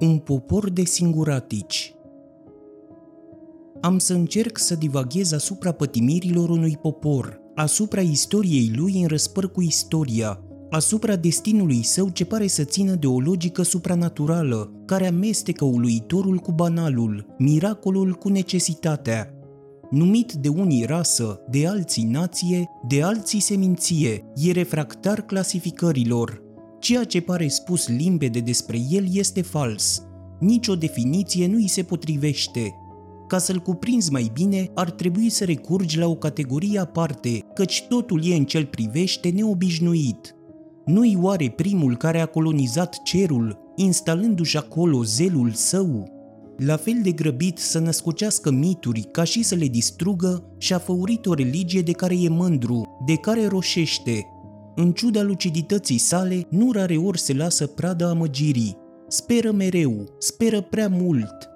Un popor de singuratici Am să încerc să divaghez asupra pătimirilor unui popor, asupra istoriei lui în răspăr cu istoria, asupra destinului său ce pare să țină de o logică supranaturală, care amestecă uluitorul cu banalul, miracolul cu necesitatea. Numit de unii rasă, de alții nație, de alții seminție, e refractar clasificărilor, Ceea ce pare spus limpede despre el este fals. Nici o definiție nu îi se potrivește. Ca să-l cuprinzi mai bine, ar trebui să recurgi la o categorie aparte, căci totul e în cel privește neobișnuit. Nu-i oare primul care a colonizat cerul, instalându-și acolo zelul său? La fel de grăbit să născocească mituri ca și să le distrugă, și-a făurit o religie de care e mândru, de care roșește, în ciuda lucidității sale, nu rare ori se lasă pradă amăgirii. Speră mereu, speră prea mult.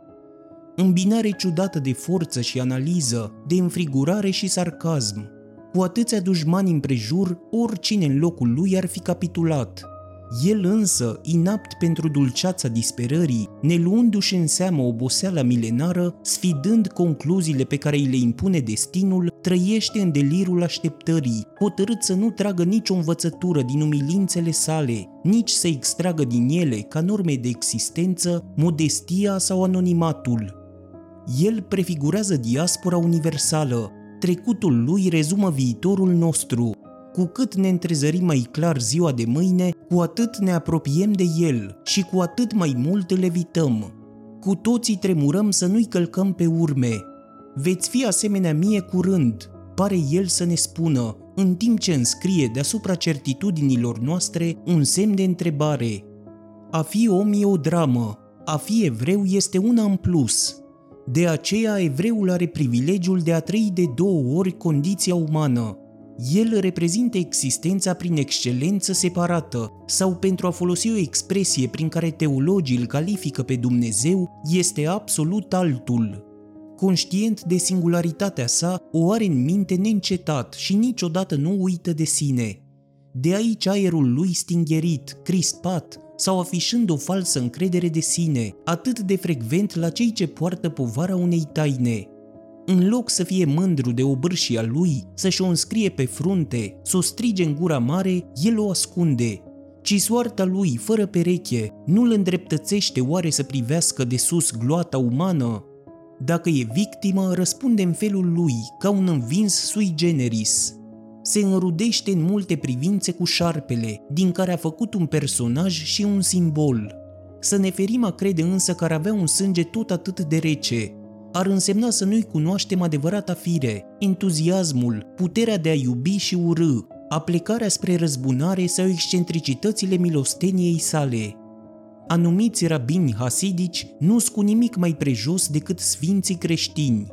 Îmbinare ciudată de forță și analiză, de înfrigurare și sarcasm. Cu atâția dușmani împrejur, oricine în locul lui ar fi capitulat – el însă, inapt pentru dulceața disperării, ne luându-și în seamă oboseala milenară, sfidând concluziile pe care îi le impune destinul, trăiește în delirul așteptării, hotărât să nu tragă nicio învățătură din umilințele sale, nici să extragă din ele, ca norme de existență, modestia sau anonimatul. El prefigurează diaspora universală, trecutul lui rezumă viitorul nostru, cu cât ne întrezărim mai clar ziua de mâine, cu atât ne apropiem de el și cu atât mai mult îl evităm. Cu toții tremurăm să nu-i călcăm pe urme. Veți fi asemenea mie curând, pare el să ne spună, în timp ce înscrie deasupra certitudinilor noastre un semn de întrebare. A fi om e o dramă, a fi evreu este una în plus. De aceea evreul are privilegiul de a trăi de două ori condiția umană, el reprezintă existența prin excelență separată sau pentru a folosi o expresie prin care teologii îl califică pe Dumnezeu, este absolut altul. Conștient de singularitatea sa, o are în minte neîncetat și niciodată nu uită de sine. De aici aerul lui stingherit, crispat, sau afișând o falsă încredere de sine, atât de frecvent la cei ce poartă povara unei taine – în loc să fie mândru de obârșia lui, să-și o înscrie pe frunte, să o strige în gura mare, el o ascunde. Ci soarta lui, fără pereche, nu îl îndreptățește oare să privească de sus gloata umană? Dacă e victimă, răspunde în felul lui, ca un învins sui generis. Se înrudește în multe privințe cu șarpele, din care a făcut un personaj și un simbol. Să ne ferim a crede însă că ar avea un sânge tot atât de rece, ar însemna să nu-i cunoaștem adevărata fire, entuziasmul, puterea de a iubi și urâ, aplicarea spre răzbunare sau excentricitățile milosteniei sale. Anumiți rabini hasidici nu cu nimic mai prejos decât sfinții creștini.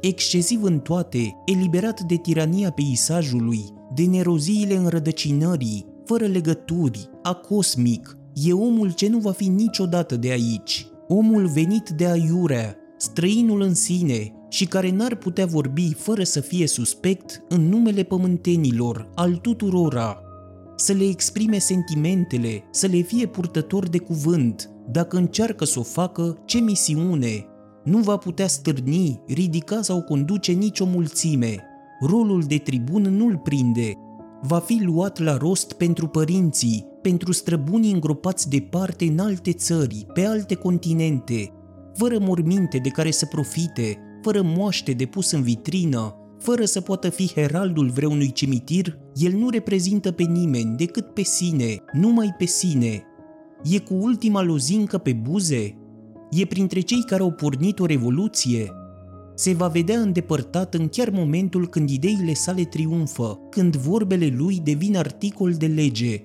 Excesiv în toate, eliberat de tirania peisajului, de neroziile înrădăcinării, fără legături, acosmic, e omul ce nu va fi niciodată de aici, omul venit de aiurea, străinul în sine și care n-ar putea vorbi fără să fie suspect în numele pământenilor, al tuturora, să le exprime sentimentele, să le fie purtător de cuvânt, dacă încearcă să o facă, ce misiune, nu va putea stârni, ridica sau conduce nicio mulțime. Rolul de tribun nu-l prinde. Va fi luat la rost pentru părinții, pentru străbunii îngropați departe în alte țări, pe alte continente, fără morminte de care să profite, fără moaște de pus în vitrină, fără să poată fi heraldul vreunui cimitir, el nu reprezintă pe nimeni decât pe sine, numai pe sine. E cu ultima lozincă pe buze? E printre cei care au pornit o revoluție? Se va vedea îndepărtat în chiar momentul când ideile sale triumfă, când vorbele lui devin articol de lege.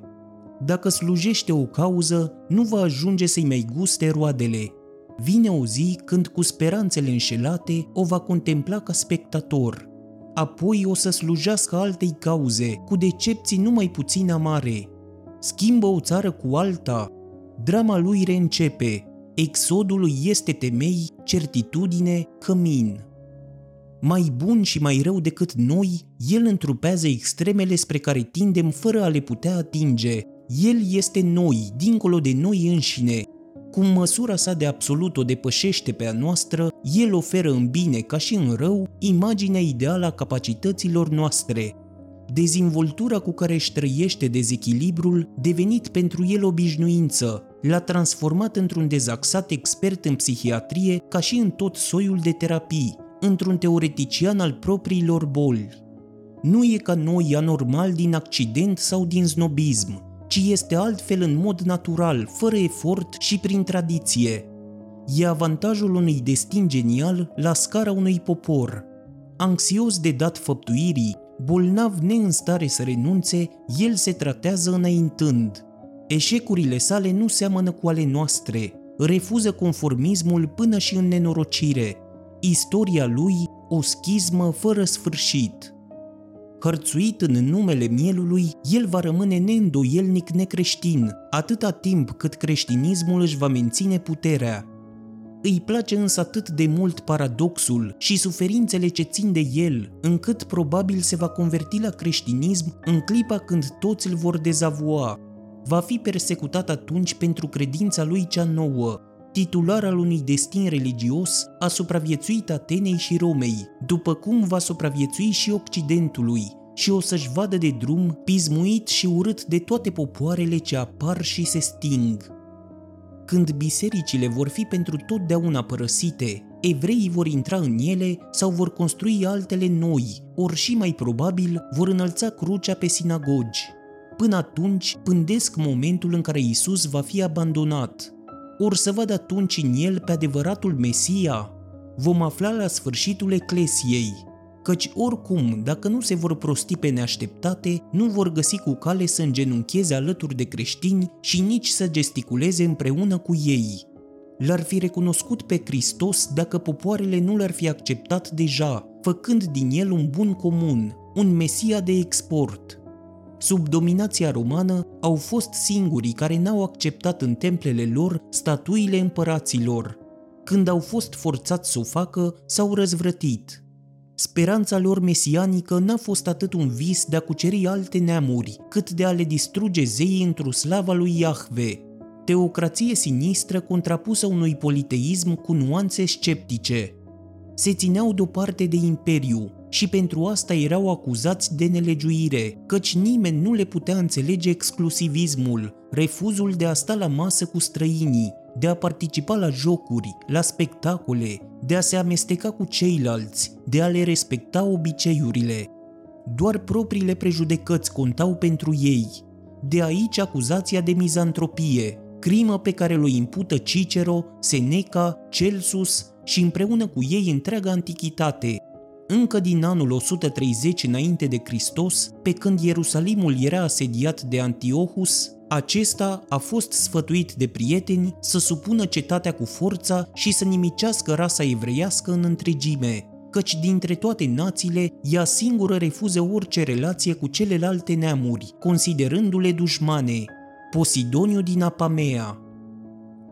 Dacă slujește o cauză, nu va ajunge să-i mai guste roadele, Vine o zi când cu speranțele înșelate o va contempla ca spectator. Apoi o să slujească altei cauze, cu decepții numai puțin amare. Schimbă o țară cu alta, drama lui reîncepe, exodul lui este temei, certitudine, cămin. Mai bun și mai rău decât noi, el întrupează extremele spre care tindem fără a le putea atinge. El este noi, dincolo de noi înșine, cum măsura sa de absolut o depășește pe a noastră, el oferă în bine ca și în rău imaginea ideală a capacităților noastre. Dezvoltura cu care își trăiește dezechilibrul, devenit pentru el obișnuință, l-a transformat într-un dezaxat expert în psihiatrie ca și în tot soiul de terapii, într-un teoretician al propriilor boli. Nu e ca noi anormal din accident sau din snobism, ci este altfel în mod natural, fără efort și prin tradiție. E avantajul unui destin genial la scara unui popor. Anxios de dat făptuirii, bolnav neînstare să renunțe, el se tratează înaintând. Eșecurile sale nu seamănă cu ale noastre, refuză conformismul până și în nenorocire. Istoria lui, o schismă fără sfârșit. Hărțuit în numele mielului, el va rămâne neîndoielnic necreștin, atâta timp cât creștinismul își va menține puterea. Îi place însă atât de mult paradoxul și suferințele ce țin de el, încât probabil se va converti la creștinism în clipa când toți îl vor dezavua. Va fi persecutat atunci pentru credința lui cea nouă, titular al unui destin religios, a supraviețuit Atenei și Romei, după cum va supraviețui și Occidentului, și o să-și vadă de drum pismuit și urât de toate popoarele ce apar și se sting. Când bisericile vor fi pentru totdeauna părăsite, evreii vor intra în ele sau vor construi altele noi, ori și mai probabil vor înălța crucea pe sinagogi. Până atunci pândesc momentul în care Isus va fi abandonat, ori să văd atunci în el pe adevăratul Mesia? Vom afla la sfârșitul eclesiei, căci oricum, dacă nu se vor prosti pe neașteptate, nu vor găsi cu cale să îngenuncheze alături de creștini și nici să gesticuleze împreună cu ei. L-ar fi recunoscut pe Hristos dacă popoarele nu l-ar fi acceptat deja, făcând din el un bun comun, un Mesia de export – sub dominația romană, au fost singurii care n-au acceptat în templele lor statuile împăraților. Când au fost forțați să o facă, s-au răzvrătit. Speranța lor mesianică n-a fost atât un vis de a cuceri alte neamuri, cât de a le distruge zeii într-o slava lui Iahve, teocrație sinistră contrapusă unui politeism cu nuanțe sceptice. Se țineau deoparte de imperiu, și pentru asta erau acuzați de nelegiuire, căci nimeni nu le putea înțelege exclusivismul, refuzul de a sta la masă cu străinii, de a participa la jocuri, la spectacole, de a se amesteca cu ceilalți, de a le respecta obiceiurile. Doar propriile prejudecăți contau pentru ei. De aici acuzația de mizantropie, crimă pe care o impută Cicero, Seneca, Celsus și împreună cu ei întreaga antichitate, încă din anul 130 înainte de Hristos, pe când Ierusalimul era asediat de Antiochus, acesta a fost sfătuit de prieteni să supună cetatea cu forța și să nimicească rasa evreiască în întregime, căci dintre toate națiile, ea singură refuză orice relație cu celelalte neamuri, considerându-le dușmane. Posidoniu din Apamea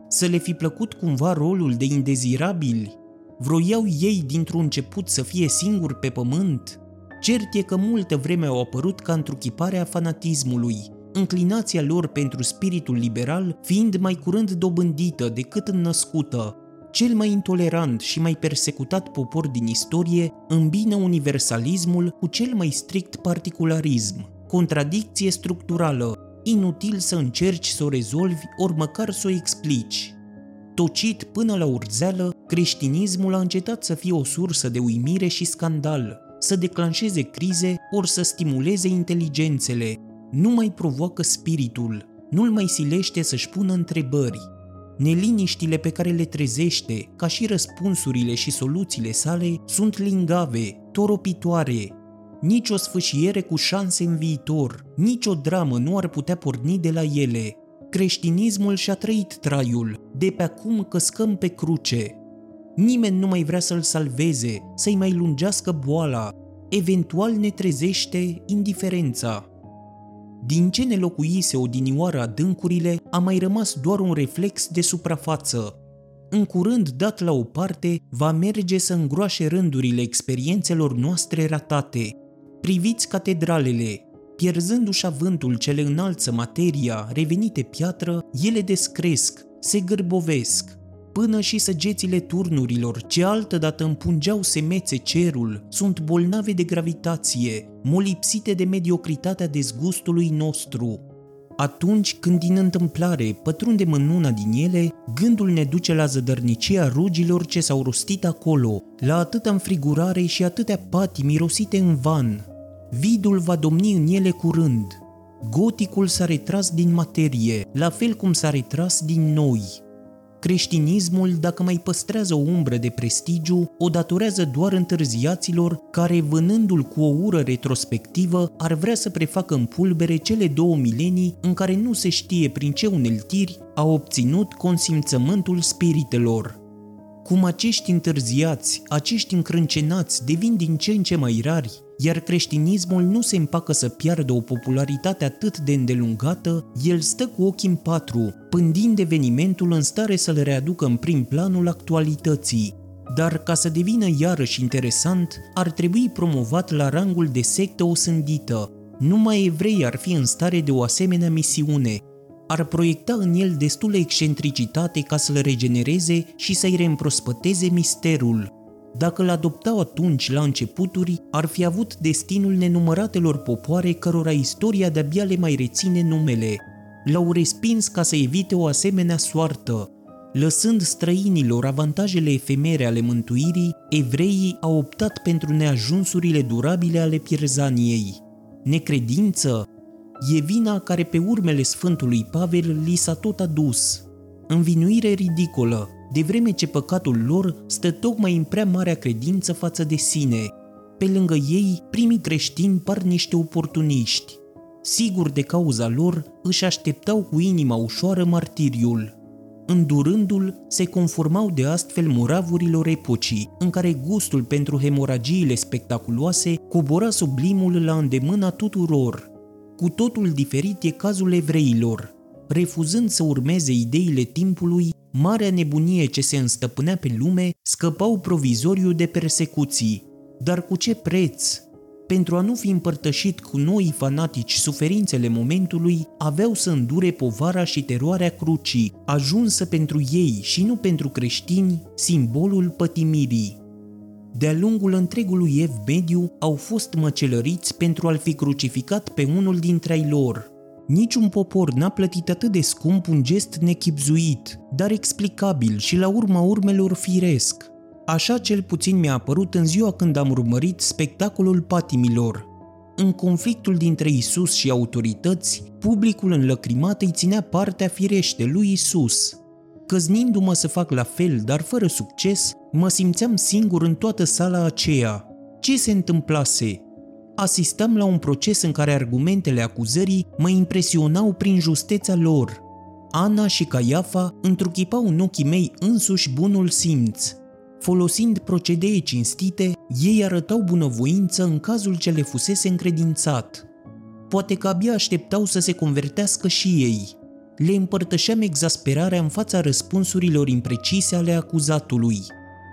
Să le fi plăcut cumva rolul de indezirabili, Vroiau ei dintr-un început să fie singuri pe pământ? Cert e că multă vreme au apărut ca întruchiparea fanatismului, înclinația lor pentru spiritul liberal fiind mai curând dobândită decât înnăscută. Cel mai intolerant și mai persecutat popor din istorie îmbină universalismul cu cel mai strict particularism, contradicție structurală, inutil să încerci să o rezolvi ori măcar să o explici. Tocit până la urzeală, creștinismul a încetat să fie o sursă de uimire și scandal, să declanșeze crize ori să stimuleze inteligențele. Nu mai provoacă spiritul, nu-l mai silește să-și pună întrebări. Neliniștile pe care le trezește, ca și răspunsurile și soluțiile sale, sunt lingave, toropitoare. Nici o sfâșiere cu șanse în viitor, nici o dramă nu ar putea porni de la ele, Creștinismul și-a trăit traiul, de pe acum căscăm pe cruce. Nimeni nu mai vrea să-l salveze, să-i mai lungească boala, eventual ne trezește indiferența. Din ce ne locuise odinioară adâncurile, a mai rămas doar un reflex de suprafață. În curând, dat la o parte, va merge să îngroașe rândurile experiențelor noastre ratate. Priviți catedralele, Pierzându-și avântul ce le înalță materia revenite piatră, ele descresc, se gârbovesc, până și săgețile turnurilor, ce altădată împungeau semețe cerul, sunt bolnave de gravitație, molipsite de mediocritatea dezgustului nostru. Atunci când din întâmplare pătrundem în una din ele, gândul ne duce la zădărnicia rugilor ce s-au rostit acolo, la atâta înfrigurare și atâtea pati mirosite în van. Vidul va domni în ele curând. Goticul s-a retras din materie, la fel cum s-a retras din noi. Creștinismul, dacă mai păstrează o umbră de prestigiu, o datorează doar întârziaților care, vânându-l cu o ură retrospectivă, ar vrea să prefacă în pulbere cele două milenii în care nu se știe prin ce uneltiri a obținut consimțământul spiritelor. Cum acești întârziați, acești încrâncenați devin din ce în ce mai rari, iar creștinismul nu se împacă să piardă o popularitate atât de îndelungată, el stă cu ochii în patru, pândind evenimentul în stare să-l readucă în prim planul actualității. Dar ca să devină iarăși interesant, ar trebui promovat la rangul de sectă osândită. Numai evrei ar fi în stare de o asemenea misiune, ar proiecta în el destulă excentricitate ca să-l regenereze și să-i reîmprospăteze misterul. Dacă îl adoptau atunci la începuturi, ar fi avut destinul nenumăratelor popoare cărora istoria de-abia le mai reține numele. L-au respins ca să evite o asemenea soartă. Lăsând străinilor avantajele efemere ale mântuirii, evreii au optat pentru neajunsurile durabile ale pierzaniei. Necredință, E vina care pe urmele Sfântului Pavel li s-a tot adus. Învinuire ridicolă, de vreme ce păcatul lor stă tocmai în prea marea credință față de sine. Pe lângă ei, primii creștini par niște oportuniști. Sigur de cauza lor, își așteptau cu inima ușoară martiriul. Îndurându-l, se conformau de astfel moravurilor epocii, în care gustul pentru hemoragiile spectaculoase cobora sublimul la îndemâna tuturor – cu totul diferit e cazul evreilor. Refuzând să urmeze ideile timpului, marea nebunie ce se înstăpânea pe lume scăpau provizoriu de persecuții. Dar cu ce preț? Pentru a nu fi împărtășit cu noi fanatici suferințele momentului, aveau să îndure povara și teroarea crucii, ajunsă pentru ei și nu pentru creștini, simbolul pătimirii de-a lungul întregului ev mediu au fost măcelăriți pentru a-l fi crucificat pe unul dintre ai lor. Niciun popor n-a plătit atât de scump un gest nechipzuit, dar explicabil și la urma urmelor firesc. Așa cel puțin mi-a apărut în ziua când am urmărit spectacolul patimilor. În conflictul dintre Isus și autorități, publicul înlăcrimat îi ținea partea firește lui Isus, Căznindu-mă să fac la fel, dar fără succes, mă simțeam singur în toată sala aceea. Ce se întâmplase? Asistam la un proces în care argumentele acuzării mă impresionau prin justeța lor. Ana și Caiafa întruchipau în ochii mei însuși bunul simț. Folosind procedee cinstite, ei arătau bunăvoință în cazul ce le fusese încredințat. Poate că abia așteptau să se convertească și ei le împărtășeam exasperarea în fața răspunsurilor imprecise ale acuzatului.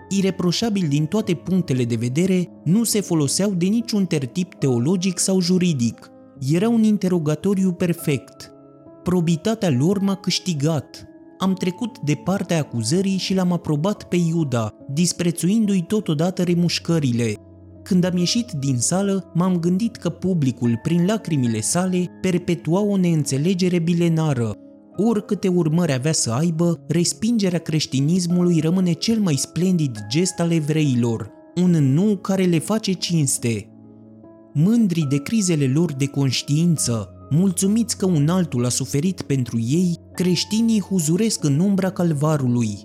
Ireproșabil din toate punctele de vedere, nu se foloseau de niciun tertip teologic sau juridic. Era un interogatoriu perfect. Probitatea lor m-a câștigat. Am trecut de partea acuzării și l-am aprobat pe Iuda, disprețuindu-i totodată remușcările, când am ieșit din sală, m-am gândit că publicul, prin lacrimile sale, perpetua o neînțelegere bilenară, Oricâte urmări avea să aibă, respingerea creștinismului rămâne cel mai splendid gest al evreilor, un nu care le face cinste. Mândri de crizele lor de conștiință, mulțumiți că un altul a suferit pentru ei, creștinii huzuresc în umbra calvarului.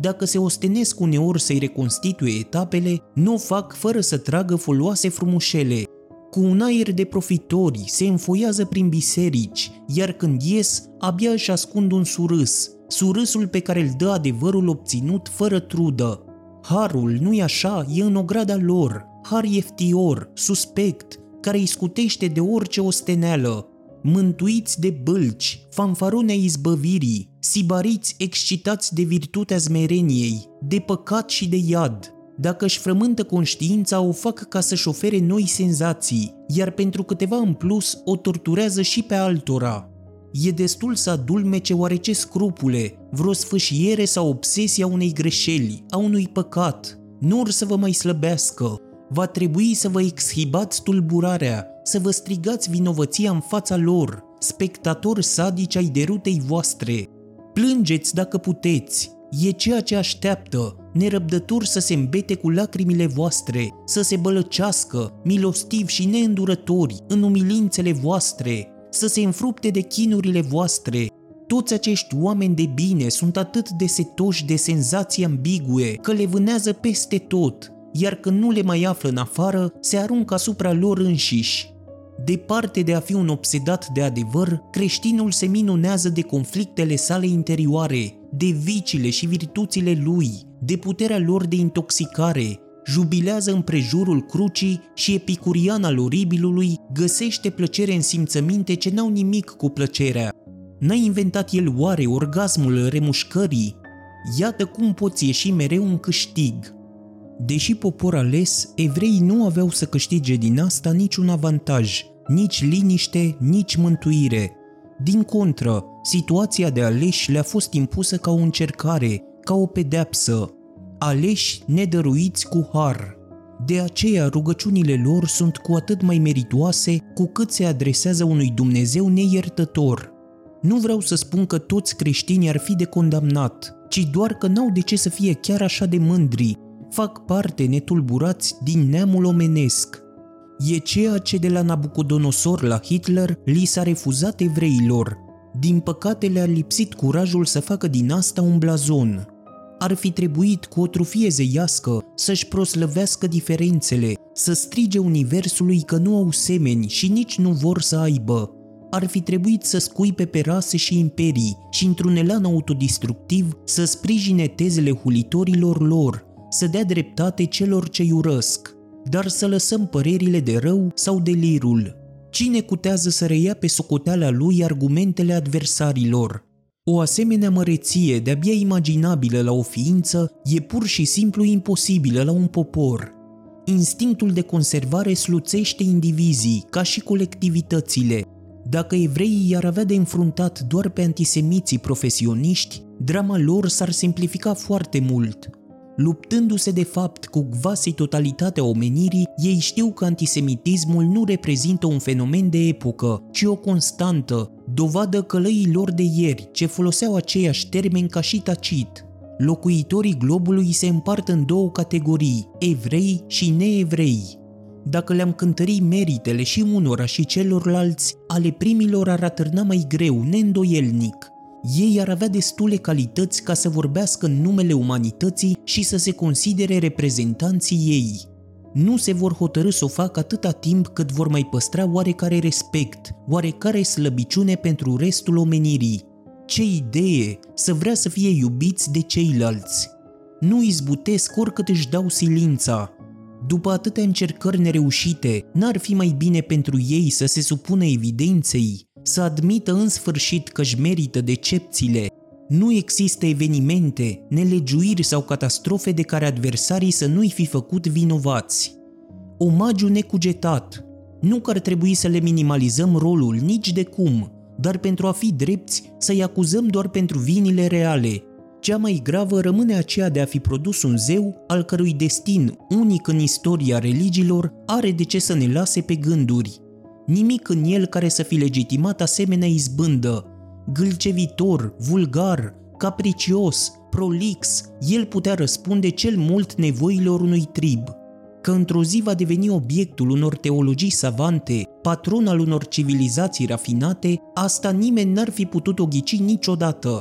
Dacă se ostenesc uneori să-i reconstituie etapele, nu o fac fără să tragă foloase frumușele, cu un aer de profitori, se înfoiază prin biserici, iar când ies, abia își ascund un surâs, surâsul pe care îl dă adevărul obținut fără trudă. Harul, nu-i așa, e în ograda lor, har ieftior, suspect, care îi scutește de orice osteneală. Mântuiți de bălci, fanfarone izbăvirii, sibariți excitați de virtutea zmereniei, de păcat și de iad, dacă își frământă conștiința, o fac ca să-și ofere noi senzații, iar pentru câteva în plus o torturează și pe altora. E destul să adulmece oarece scrupule, vreo sfâșiere sau obsesia unei greșeli, a unui păcat. Nu or să vă mai slăbească. Va trebui să vă exhibați tulburarea, să vă strigați vinovăția în fața lor, spectatori sadici ai derutei voastre. Plângeți dacă puteți, e ceea ce așteaptă, nerăbdător să se îmbete cu lacrimile voastre, să se bălăcească, milostiv și neîndurători, în umilințele voastre, să se înfrupte de chinurile voastre. Toți acești oameni de bine sunt atât de setoși de senzații ambigue că le vânează peste tot, iar când nu le mai află în afară, se aruncă asupra lor înșiși. Departe de a fi un obsedat de adevăr, creștinul se minunează de conflictele sale interioare, de viciile și virtuțile lui, de puterea lor de intoxicare, jubilează în prejurul crucii și epicurian al oribilului găsește plăcere în simțăminte ce n-au nimic cu plăcerea. N-a inventat el oare orgasmul remușcării? Iată cum poți ieși mereu în câștig. Deși popor ales, evreii nu aveau să câștige din asta niciun avantaj, nici liniște, nici mântuire. Din contră, situația de aleși le-a fost impusă ca o încercare, ca o pedeapsă, aleși nedăruiți cu har. De aceea rugăciunile lor sunt cu atât mai meritoase cu cât se adresează unui Dumnezeu neiertător. Nu vreau să spun că toți creștinii ar fi de condamnat, ci doar că n-au de ce să fie chiar așa de mândri, fac parte netulburați din neamul omenesc. E ceea ce de la Nabucodonosor la Hitler li s-a refuzat evreilor. Din păcate le-a lipsit curajul să facă din asta un blazon ar fi trebuit cu o trufie zeiască să-și proslăvească diferențele, să strige universului că nu au semeni și nici nu vor să aibă. Ar fi trebuit să scuipe pe rase și imperii și într-un elan autodistructiv să sprijine tezele hulitorilor lor, să dea dreptate celor ce urăsc, dar să lăsăm părerile de rău sau delirul. Cine cutează să reia pe socoteala lui argumentele adversarilor? O asemenea măreție de-abia imaginabilă la o ființă e pur și simplu imposibilă la un popor. Instinctul de conservare sluțește indivizii, ca și colectivitățile. Dacă evreii i-ar avea de înfruntat doar pe antisemiții profesioniști, drama lor s-ar simplifica foarte mult – Luptându-se de fapt cu quasi totalitatea omenirii, ei știu că antisemitismul nu reprezintă un fenomen de epocă, ci o constantă, dovadă călăii lor de ieri, ce foloseau aceiași termeni ca și tacit. Locuitorii globului se împart în două categorii, evrei și neevrei. Dacă le-am cântări meritele și unora și celorlalți, ale primilor ar atârna mai greu, neîndoielnic, ei ar avea destule calități ca să vorbească în numele umanității și să se considere reprezentanții ei. Nu se vor hotărâ să o facă atâta timp cât vor mai păstra oarecare respect, oarecare slăbiciune pentru restul omenirii. Ce idee să vrea să fie iubiți de ceilalți! Nu izbutesc oricât își dau silința. După atâtea încercări nereușite, n-ar fi mai bine pentru ei să se supună evidenței, să admită în sfârșit că își merită decepțiile. Nu există evenimente, nelegiuiri sau catastrofe de care adversarii să nu-i fi făcut vinovați. Omagiu necugetat. Nu că ar trebui să le minimalizăm rolul nici de cum, dar pentru a fi drepți să-i acuzăm doar pentru vinile reale. Cea mai gravă rămâne aceea de a fi produs un zeu al cărui destin, unic în istoria religiilor, are de ce să ne lase pe gânduri nimic în el care să fi legitimat asemenea izbândă. Gâlcevitor, vulgar, capricios, prolix, el putea răspunde cel mult nevoilor unui trib. Că într-o zi va deveni obiectul unor teologii savante, patron al unor civilizații rafinate, asta nimeni n-ar fi putut o ghici niciodată.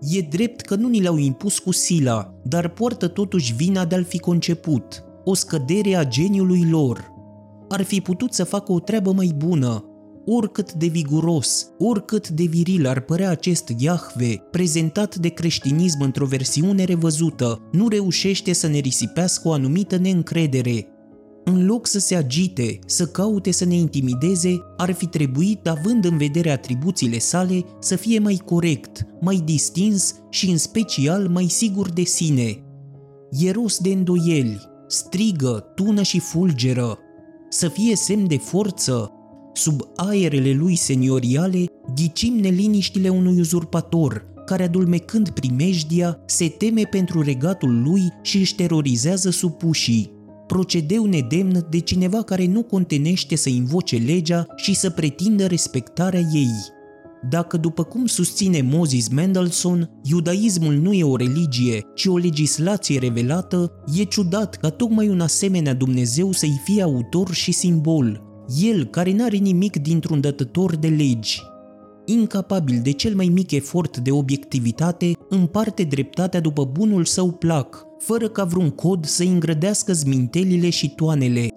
E drept că nu ni le-au impus cu sila, dar poartă totuși vina de a-l fi conceput, o scădere a geniului lor ar fi putut să facă o treabă mai bună. Oricât de viguros, oricât de viril ar părea acest Iahve, prezentat de creștinism într-o versiune revăzută, nu reușește să ne risipească o anumită neîncredere. În loc să se agite, să caute să ne intimideze, ar fi trebuit, având în vedere atribuțiile sale, să fie mai corect, mai distins și în special mai sigur de sine. E rost de îndoieli, strigă, tună și fulgeră, să fie semn de forță, sub aerele lui senioriale, ghicim neliniștile unui uzurpator, care adulmecând primejdia, se teme pentru regatul lui și își terorizează supușii. Procedeu nedemn de cineva care nu contenește să invoce legea și să pretindă respectarea ei. Dacă, după cum susține Moses Mendelssohn, iudaismul nu e o religie, ci o legislație revelată, e ciudat ca tocmai un asemenea Dumnezeu să-i fie autor și simbol, el care n-are nimic dintr-un dătător de legi. Incapabil de cel mai mic efort de obiectivitate, împarte dreptatea după bunul său plac, fără ca vreun cod să îngrădească zmintelile și toanele.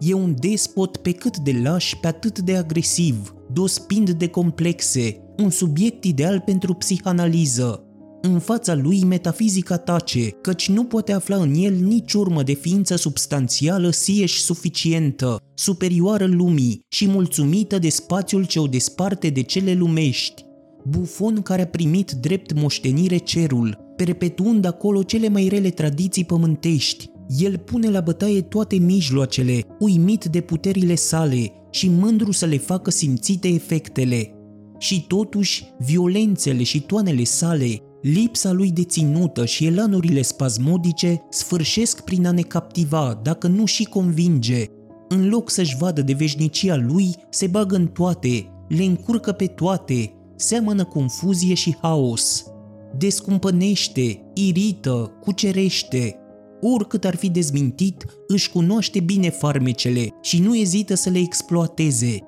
E un despot pe cât de laș, pe atât de agresiv, dospind de complexe, un subiect ideal pentru psihanaliză. În fața lui metafizica tace, căci nu poate afla în el nici urmă de ființă substanțială sieși suficientă, superioară lumii și mulțumită de spațiul ce o desparte de cele lumești. Bufon care a primit drept moștenire cerul, perpetuând acolo cele mai rele tradiții pământești, el pune la bătaie toate mijloacele, uimit de puterile sale și mândru să le facă simțite efectele. Și totuși, violențele și toanele sale, lipsa lui de ținută și elanurile spasmodice sfârșesc prin a ne captiva, dacă nu și convinge. În loc să-și vadă de veșnicia lui, se bagă în toate, le încurcă pe toate, seamănă confuzie și haos. Descumpănește, irită, cucerește, oricât ar fi dezmintit, își cunoaște bine farmecele și nu ezită să le exploateze.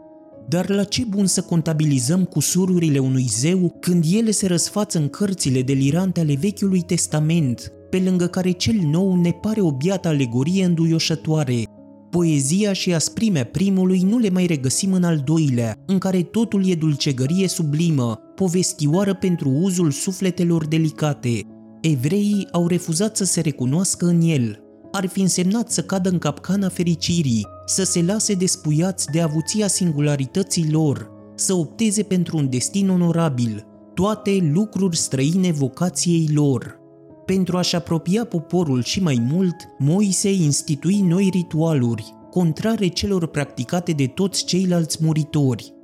Dar la ce bun să contabilizăm cusururile unui zeu când ele se răsfață în cărțile delirante ale Vechiului Testament, pe lângă care cel nou ne pare o biată alegorie înduioșătoare. Poezia și asprimea primului nu le mai regăsim în al doilea, în care totul e dulcegărie sublimă, povestioară pentru uzul sufletelor delicate, Evreii au refuzat să se recunoască în el. Ar fi însemnat să cadă în capcana fericirii, să se lase despuiați de avuția singularității lor, să opteze pentru un destin onorabil, toate lucruri străine vocației lor. Pentru a-și apropia poporul și mai mult, Moise institui noi ritualuri, contrare celor practicate de toți ceilalți muritori.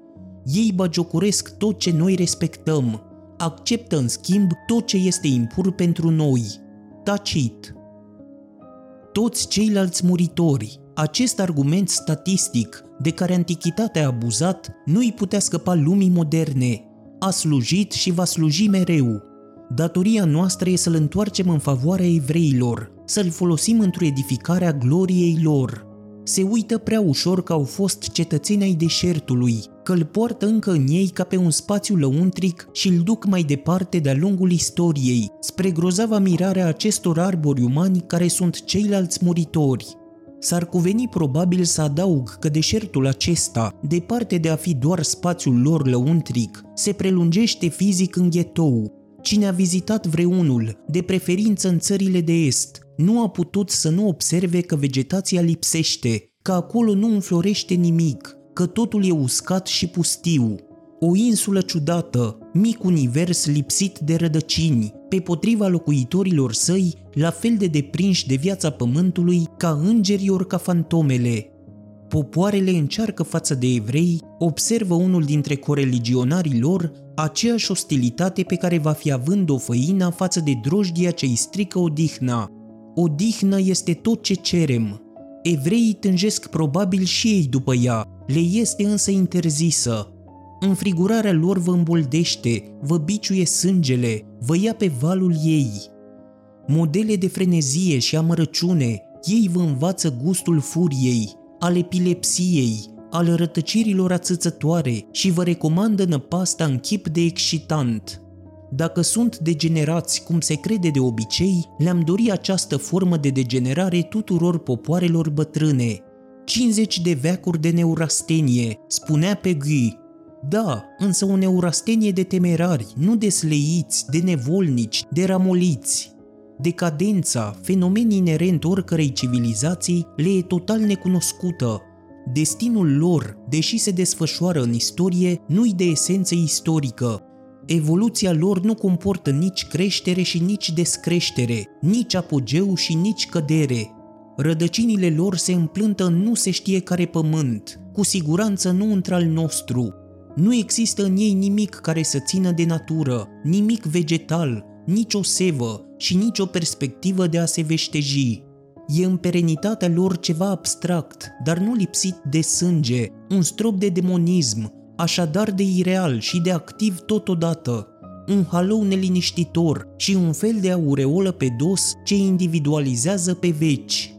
Ei bagiocoresc tot ce noi respectăm, acceptă în schimb tot ce este impur pentru noi. Tacit. Toți ceilalți muritori, acest argument statistic de care antichitatea a abuzat, nu îi putea scăpa lumii moderne. A slujit și va sluji mereu. Datoria noastră e să-l întoarcem în favoarea evreilor, să-l folosim într-o edificare a gloriei lor. Se uită prea ușor că au fost cetățeni ai deșertului, că îl poartă încă în ei ca pe un spațiu lăuntric și îl duc mai departe de-a lungul istoriei, spre grozava mirare a acestor arbori umani care sunt ceilalți muritori. S-ar cuveni probabil să adaug că deșertul acesta, departe de a fi doar spațiul lor lăuntric, se prelungește fizic în ghetou. Cine a vizitat vreunul, de preferință în țările de est, nu a putut să nu observe că vegetația lipsește, că acolo nu înflorește nimic, că totul e uscat și pustiu. O insulă ciudată, mic univers lipsit de rădăcini, pe potriva locuitorilor săi, la fel de deprinși de viața pământului ca îngerii ori ca fantomele. Popoarele încearcă față de evrei, observă unul dintre coreligionarii lor aceeași ostilitate pe care va fi având o făină față de drojdia ce îi strică odihna. Odihnă este tot ce cerem. Evreii tânjesc probabil și ei după ea, le este însă interzisă. Înfrigurarea lor vă îmboldește, vă biciuie sângele, vă ia pe valul ei. Modele de frenezie și amărăciune, ei vă învață gustul furiei, al epilepsiei, al rătăcirilor ațățătoare și vă recomandă năpasta în chip de excitant. Dacă sunt degenerați, cum se crede de obicei, le-am dori această formă de degenerare tuturor popoarelor bătrâne, 50 de veacuri de neurastenie, spunea pe Guy. Da, însă o neurastenie de temerari, nu de sleiți, de nevolnici, de ramoliți. Decadența, fenomen inerent oricărei civilizații, le e total necunoscută. Destinul lor, deși se desfășoară în istorie, nu-i de esență istorică. Evoluția lor nu comportă nici creștere și nici descreștere, nici apogeu și nici cădere, Rădăcinile lor se împlântă în nu se știe care pământ, cu siguranță nu într-al nostru. Nu există în ei nimic care să țină de natură, nimic vegetal, nici o sevă și nici o perspectivă de a se veșteji. E în perenitatea lor ceva abstract, dar nu lipsit de sânge, un strop de demonism, așadar de ireal și de activ totodată, un halou neliniștitor și un fel de aureolă pe dos ce individualizează pe veci.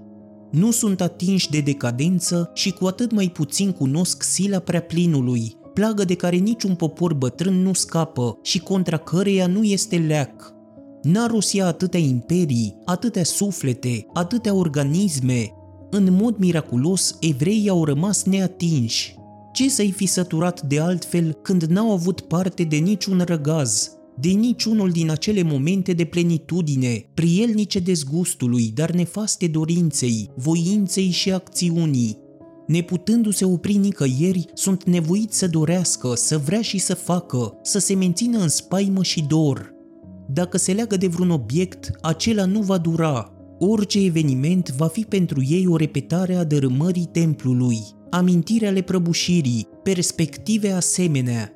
Nu sunt atinși de decadență și cu atât mai puțin cunosc sila plinului, plagă de care niciun popor bătrân nu scapă și contra căreia nu este leac. N-a Rusia atâtea imperii, atâtea suflete, atâtea organisme. În mod miraculos, evreii au rămas neatinși. Ce să-i fi săturat de altfel când n-au avut parte de niciun răgaz, de niciunul din acele momente de plenitudine, prielnice dezgustului, dar nefaste dorinței, voinței și acțiunii. Neputându-se opri nicăieri, sunt nevoiți să dorească, să vrea și să facă, să se mențină în spaimă și dor. Dacă se leagă de vreun obiect, acela nu va dura. Orice eveniment va fi pentru ei o repetare a dărâmării templului, amintire ale prăbușirii, perspective asemenea,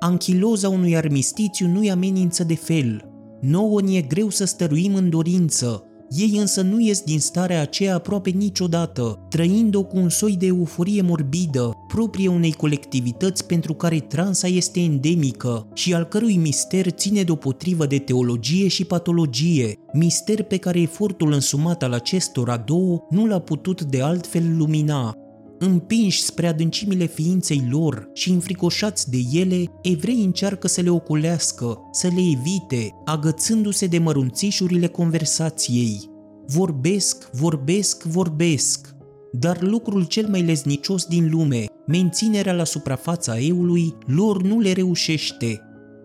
Anchiloza unui armistițiu nu-i amenință de fel. Nouă ni e greu să stăruim în dorință, ei însă nu ies din starea aceea aproape niciodată, trăind-o cu un soi de euforie morbidă, proprie unei colectivități pentru care transa este endemică și al cărui mister ține deopotrivă de teologie și patologie, mister pe care efortul însumat al acestora două nu l-a putut de altfel lumina. Împinși spre adâncimile ființei lor și înfricoșați de ele, evrei încearcă să le oculească, să le evite, agățându-se de mărunțișurile conversației. Vorbesc, vorbesc, vorbesc. Dar lucrul cel mai leznicios din lume, menținerea la suprafața eului, lor nu le reușește.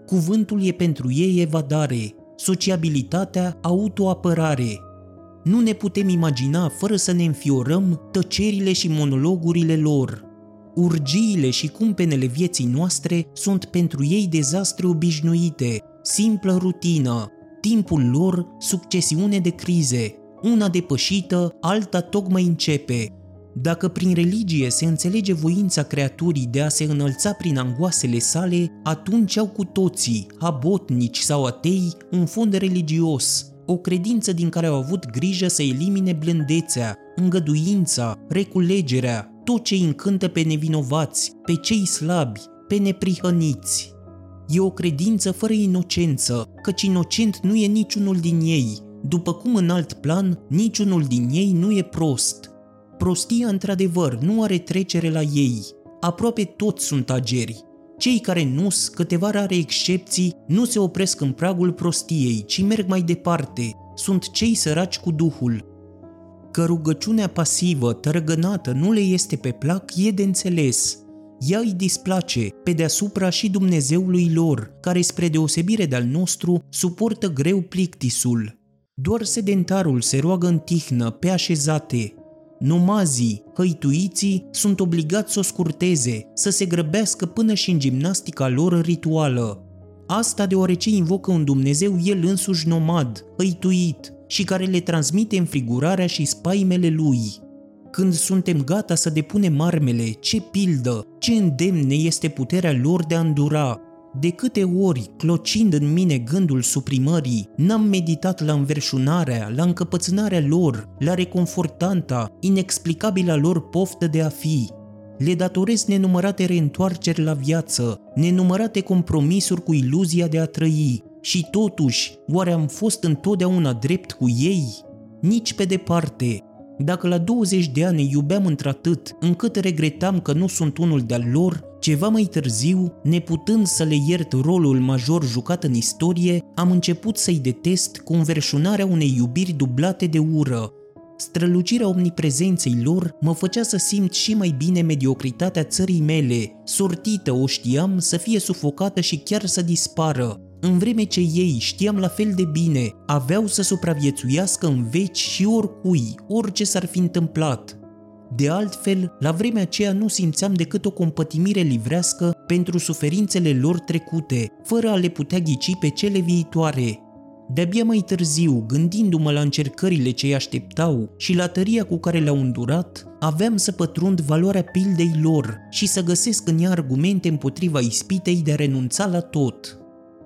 Cuvântul e pentru ei evadare, sociabilitatea autoapărare, nu ne putem imagina fără să ne înfiorăm tăcerile și monologurile lor. Urgiile și cumpenele vieții noastre sunt pentru ei dezastre obișnuite, simplă rutină, timpul lor succesiune de crize, una depășită, alta tocmai începe. Dacă prin religie se înțelege voința creaturii de a se înălța prin angoasele sale, atunci au cu toții, abotnici sau atei, un fond religios, o credință din care au avut grijă să elimine blândețea, îngăduința, reculegerea, tot ce îi încântă pe nevinovați, pe cei slabi, pe neprihăniți. E o credință fără inocență, căci inocent nu e niciunul din ei, după cum în alt plan, niciunul din ei nu e prost. Prostia, într-adevăr, nu are trecere la ei. Aproape toți sunt ageri, cei care nu câteva rare excepții, nu se opresc în pragul prostiei, ci merg mai departe. Sunt cei săraci cu Duhul. Că rugăciunea pasivă, tărăgănată, nu le este pe plac, e de înțeles. Ea îi displace, pe deasupra și Dumnezeului lor, care, spre deosebire de-al nostru, suportă greu plictisul. Doar sedentarul se roagă în tihnă, pe așezate, Nomazii, hăituiții, sunt obligați să o scurteze, să se grăbească până și în gimnastica lor rituală. Asta deoarece invocă un Dumnezeu el însuși nomad, hăituit, și care le transmite înfrigurarea și spaimele lui. Când suntem gata să depunem armele, ce pildă, ce îndemn ne este puterea lor de a îndura, de câte ori, clocind în mine gândul suprimării, n-am meditat la înverșunarea, la încăpățânarea lor, la reconfortanta, inexplicabila lor poftă de a fi. Le datorez nenumărate reîntoarceri la viață, nenumărate compromisuri cu iluzia de a trăi. Și totuși, oare am fost întotdeauna drept cu ei? Nici pe departe, dacă la 20 de ani iubeam într-atât încât regretam că nu sunt unul de-al lor, ceva mai târziu, neputând să le iert rolul major jucat în istorie, am început să-i detest cu înverșunarea unei iubiri dublate de ură. Strălucirea omniprezenței lor mă făcea să simt și mai bine mediocritatea țării mele, sortită o știam să fie sufocată și chiar să dispară, în vreme ce ei știam la fel de bine, aveau să supraviețuiască în veci și oricui, orice s-ar fi întâmplat. De altfel, la vremea aceea nu simțeam decât o compătimire livrească pentru suferințele lor trecute, fără a le putea ghici pe cele viitoare. De-abia mai târziu, gândindu-mă la încercările ce îi așteptau și la tăria cu care le-au îndurat, aveam să pătrund valoarea pildei lor și să găsesc în ea argumente împotriva ispitei de a renunța la tot.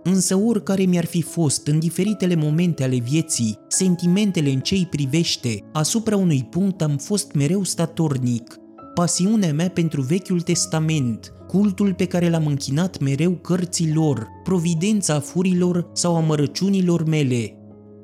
Însă oricare mi-ar fi fost în diferitele momente ale vieții, sentimentele în ce îi privește, asupra unui punct am fost mereu statornic. Pasiunea mea pentru Vechiul Testament, cultul pe care l-am închinat mereu cărților, providența furilor sau amărăciunilor mele.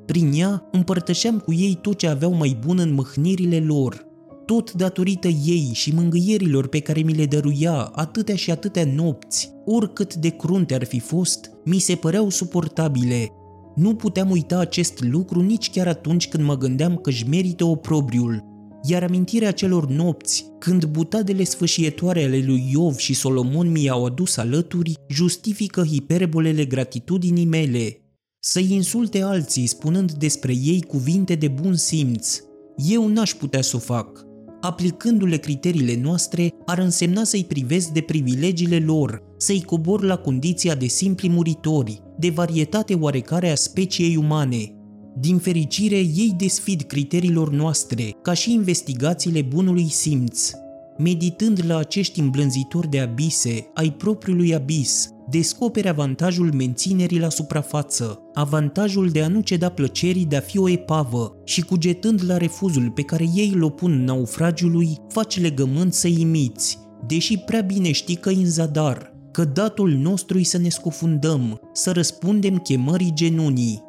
Prin ea împărtășeam cu ei tot ce aveau mai bun în mâhnirile lor. Tot datorită ei și mângâierilor pe care mi le dăruia atâtea și atâtea nopți, oricât de crunte ar fi fost, mi se păreau suportabile. Nu puteam uita acest lucru nici chiar atunci când mă gândeam că își merită oprobriul, iar amintirea celor nopți, când butadele sfâșietoare ale lui Iov și Solomon mi-au adus alături, justifică hiperbolele gratitudinii mele. Să-i insulte alții spunând despre ei cuvinte de bun simț. Eu n-aș putea să o fac. Aplicându-le criteriile noastre, ar însemna să-i privesc de privilegiile lor, să-i cobor la condiția de simpli muritori, de varietate oarecare a speciei umane, din fericire, ei desfid criteriilor noastre, ca și investigațiile bunului simț. Meditând la acești îmblânzitori de abise, ai propriului abis, descoperi avantajul menținerii la suprafață, avantajul de a nu ceda plăcerii de a fi o epavă și cugetând la refuzul pe care ei îl opun naufragiului, faci legământ să imiți, deși prea bine știi că în zadar, că datul nostru să ne scufundăm, să răspundem chemării genunii,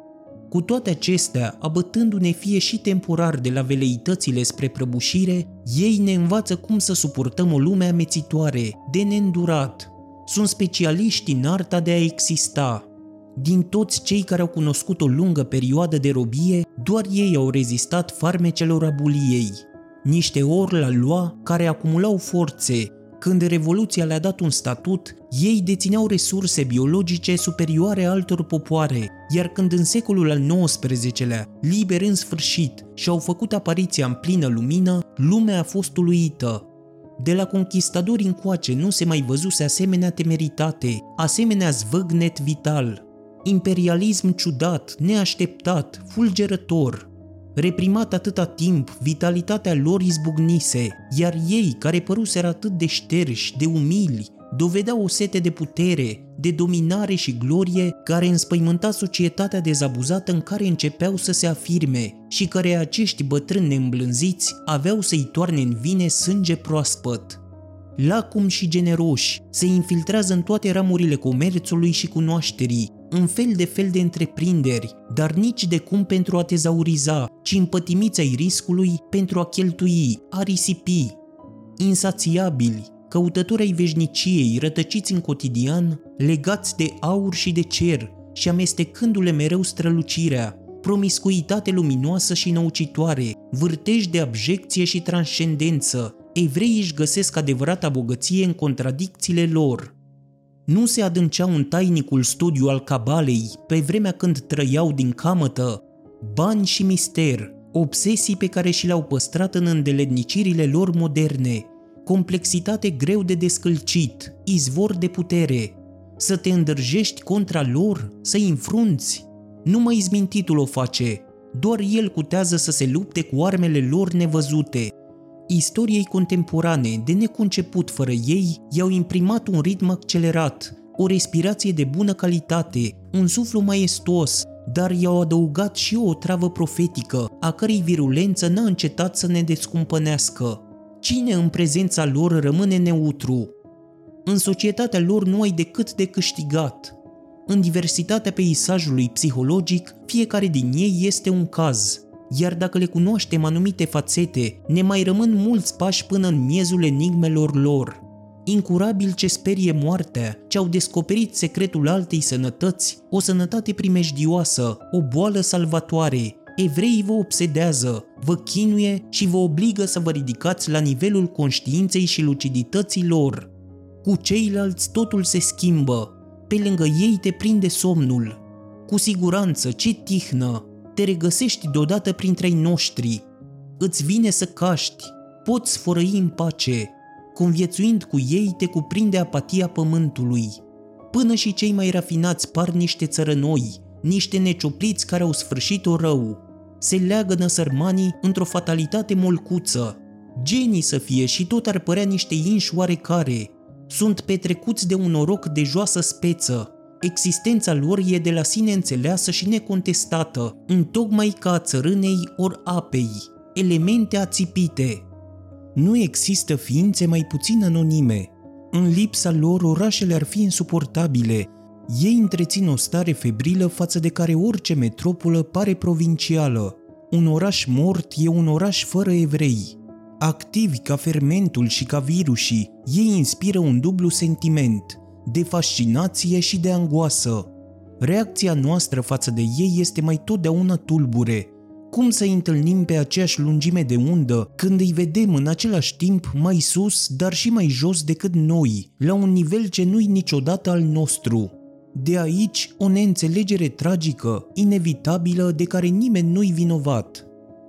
cu toate acestea, abătându-ne fie și temporar de la veleitățile spre prăbușire, ei ne învață cum să suportăm o lume amețitoare, de neîndurat. Sunt specialiști în arta de a exista. Din toți cei care au cunoscut o lungă perioadă de robie, doar ei au rezistat farmecelor abuliei. Niște ori la lua care acumulau forțe, când Revoluția le-a dat un statut, ei dețineau resurse biologice superioare altor popoare, iar când în secolul al XIX-lea, liberi în sfârșit, și-au făcut apariția în plină lumină, lumea a fost uluită. De la conquistadori încoace nu se mai văzuse asemenea temeritate, asemenea zvăgnet vital. Imperialism ciudat, neașteptat, fulgerător, reprimat atâta timp, vitalitatea lor izbucnise, iar ei, care păruseră atât de șterși, de umili, dovedeau o sete de putere, de dominare și glorie care înspăimânta societatea dezabuzată în care începeau să se afirme și care acești bătrâni neîmblânziți aveau să-i toarne în vine sânge proaspăt. Lacum și generoși, se infiltrează în toate ramurile comerțului și cunoașterii, în fel de fel de întreprinderi, dar nici de cum pentru a tezauriza, ci împătimiți ai riscului pentru a cheltui, a risipi. Insațiabili, căutători ai veșniciei, rătăciți în cotidian, legați de aur și de cer și amestecându-le mereu strălucirea, promiscuitate luminoasă și năucitoare, vârtej de abjecție și transcendență, evreii își găsesc adevărata bogăție în contradicțiile lor – nu se adânceau în tainicul studiu al cabalei pe vremea când trăiau din camătă, bani și mister, obsesii pe care și le-au păstrat în îndeletnicirile lor moderne, complexitate greu de descălcit, izvor de putere, să te îndrăjești contra lor, să-i înfrunți. Numai izmintitul o face, doar el cutează să se lupte cu armele lor nevăzute, Istoriei contemporane, de neconceput fără ei, i-au imprimat un ritm accelerat, o respirație de bună calitate, un suflu maestos, dar i-au adăugat și o travă profetică, a cărei virulență n-a încetat să ne descumpănească. Cine în prezența lor rămâne neutru? În societatea lor nu ai decât de câștigat. În diversitatea peisajului psihologic, fiecare din ei este un caz – iar dacă le cunoaștem anumite fațete, ne mai rămân mulți pași până în miezul enigmelor lor. Incurabil ce sperie moartea, ce au descoperit secretul altei sănătăți, o sănătate primejdioasă, o boală salvatoare, evreii vă obsedează, vă chinuie și vă obligă să vă ridicați la nivelul conștiinței și lucidității lor. Cu ceilalți totul se schimbă, pe lângă ei te prinde somnul. Cu siguranță, ce tihnă, te regăsești deodată printre ei noștri, îți vine să caști, poți fărăi în pace, conviețuind cu ei te cuprinde apatia pământului. Până și cei mai rafinați par niște țărănoi, niște neciopliți care au sfârșit-o rău. Se leagănă sărmanii într-o fatalitate molcuță. Genii să fie și tot ar părea niște inși oarecare. Sunt petrecuți de un noroc de joasă speță. Existența lor e de la sine înțeleasă și necontestată, întocmai ca a țărânei ori apei, elemente ațipite. Nu există ființe mai puțin anonime. În lipsa lor, orașele ar fi insuportabile. Ei întrețin o stare febrilă față de care orice metropolă pare provincială. Un oraș mort e un oraș fără evrei. Activi ca fermentul și ca virusii, ei inspiră un dublu sentiment, de fascinație și de angoasă. Reacția noastră față de ei este mai totdeauna tulbure. Cum să întâlnim pe aceeași lungime de undă când îi vedem în același timp mai sus, dar și mai jos decât noi, la un nivel ce nu-i niciodată al nostru? De aici o neînțelegere tragică, inevitabilă, de care nimeni nu-i vinovat.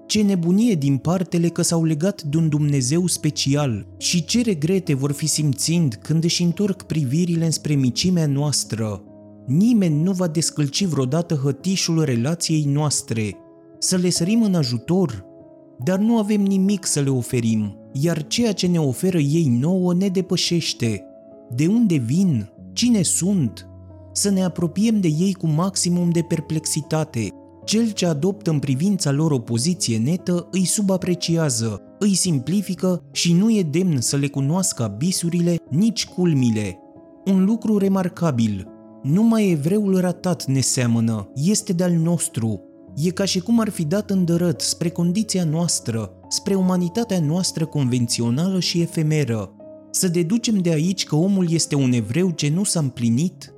Ce nebunie din partele că s-au legat de un Dumnezeu special și ce regrete vor fi simțind când își întorc privirile înspre micimea noastră. Nimeni nu va descălci vreodată hătișul relației noastre. Să le sărim în ajutor, dar nu avem nimic să le oferim, iar ceea ce ne oferă ei nouă ne depășește. De unde vin? Cine sunt? Să ne apropiem de ei cu maximum de perplexitate, cel ce adoptă în privința lor o poziție netă îi subapreciază, îi simplifică și nu e demn să le cunoască abisurile, nici culmile. Un lucru remarcabil. Numai evreul ratat ne seamănă, este de-al nostru. E ca și cum ar fi dat îndărăt spre condiția noastră, spre umanitatea noastră convențională și efemeră. Să deducem de aici că omul este un evreu ce nu s-a împlinit?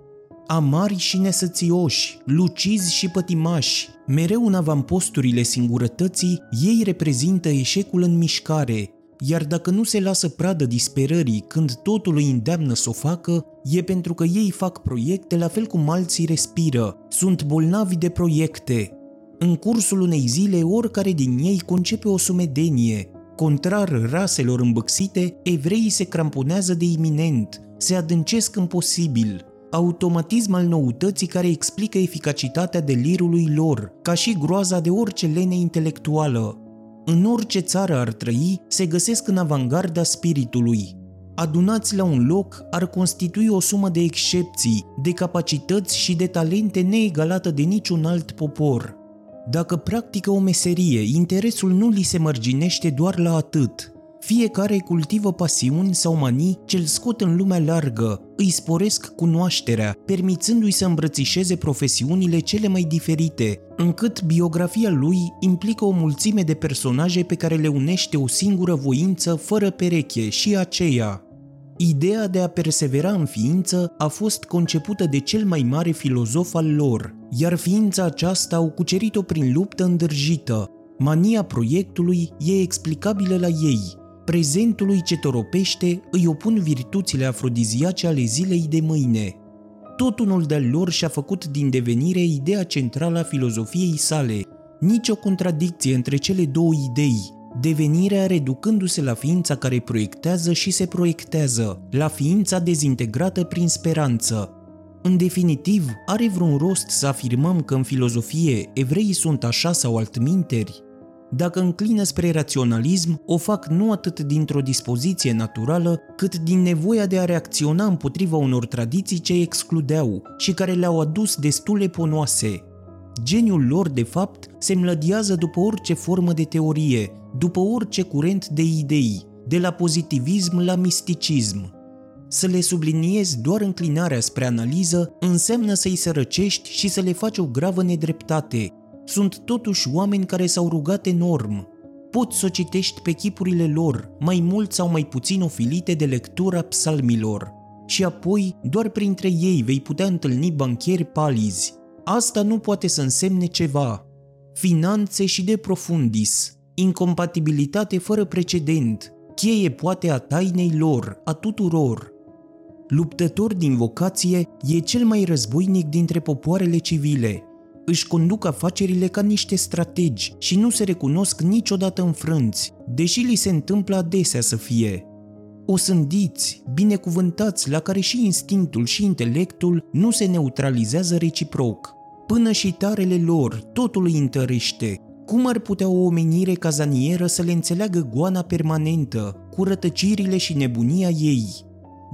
Amari și nesățioși, lucizi și pătimași, mereu în avamposturile singurătății, ei reprezintă eșecul în mișcare, iar dacă nu se lasă pradă disperării când totul îi îndeamnă să o facă, e pentru că ei fac proiecte la fel cum alții respiră, sunt bolnavi de proiecte. În cursul unei zile, oricare din ei concepe o sumedenie. Contrar raselor îmbăxite, evreii se cramponează de iminent, se adâncesc în posibil, automatism al noutății care explică eficacitatea delirului lor, ca și groaza de orice lene intelectuală. În orice țară ar trăi, se găsesc în avangarda spiritului. Adunați la un loc ar constitui o sumă de excepții, de capacități și de talente neegalată de niciun alt popor. Dacă practică o meserie, interesul nu li se mărginește doar la atât, fiecare cultivă pasiuni sau manii ce îl scot în lumea largă, îi sporesc cunoașterea, permițându-i să îmbrățișeze profesiunile cele mai diferite, încât biografia lui implică o mulțime de personaje pe care le unește o singură voință fără pereche și aceea. Ideea de a persevera în ființă a fost concepută de cel mai mare filozof al lor, iar ființa aceasta au cucerit-o prin luptă îndârjită. Mania proiectului e explicabilă la ei, prezentului ce toropește îi opun virtuțile afrodiziace ale zilei de mâine. Tot unul de lor și-a făcut din devenire ideea centrală a filozofiei sale, nicio contradicție între cele două idei, devenirea reducându-se la ființa care proiectează și se proiectează, la ființa dezintegrată prin speranță. În definitiv, are vreun rost să afirmăm că în filozofie evreii sunt așa sau altminteri? Dacă înclină spre raționalism, o fac nu atât dintr-o dispoziție naturală, cât din nevoia de a reacționa împotriva unor tradiții ce excludeau și care le-au adus destule ponoase. Geniul lor, de fapt, se mlădiază după orice formă de teorie, după orice curent de idei, de la pozitivism la misticism. Să le subliniezi doar înclinarea spre analiză înseamnă să-i sărăcești și să le faci o gravă nedreptate, sunt totuși oameni care s-au rugat enorm. Poți să o citești pe chipurile lor, mai mult sau mai puțin ofilite de lectura psalmilor. Și apoi, doar printre ei vei putea întâlni banchieri palizi. Asta nu poate să însemne ceva. Finanțe și de profundis, incompatibilitate fără precedent, cheie poate a tainei lor, a tuturor. Luptător din vocație, e cel mai războinic dintre popoarele civile – își conduc afacerile ca niște strategi și nu se recunosc niciodată înfrânți, deși li se întâmplă adesea să fie. O sândiți, binecuvântați, la care și instinctul și intelectul nu se neutralizează reciproc. Până și tarele lor, totul îi întărește. Cum ar putea o omenire cazanieră să le înțeleagă goana permanentă, cu rătăcirile și nebunia ei?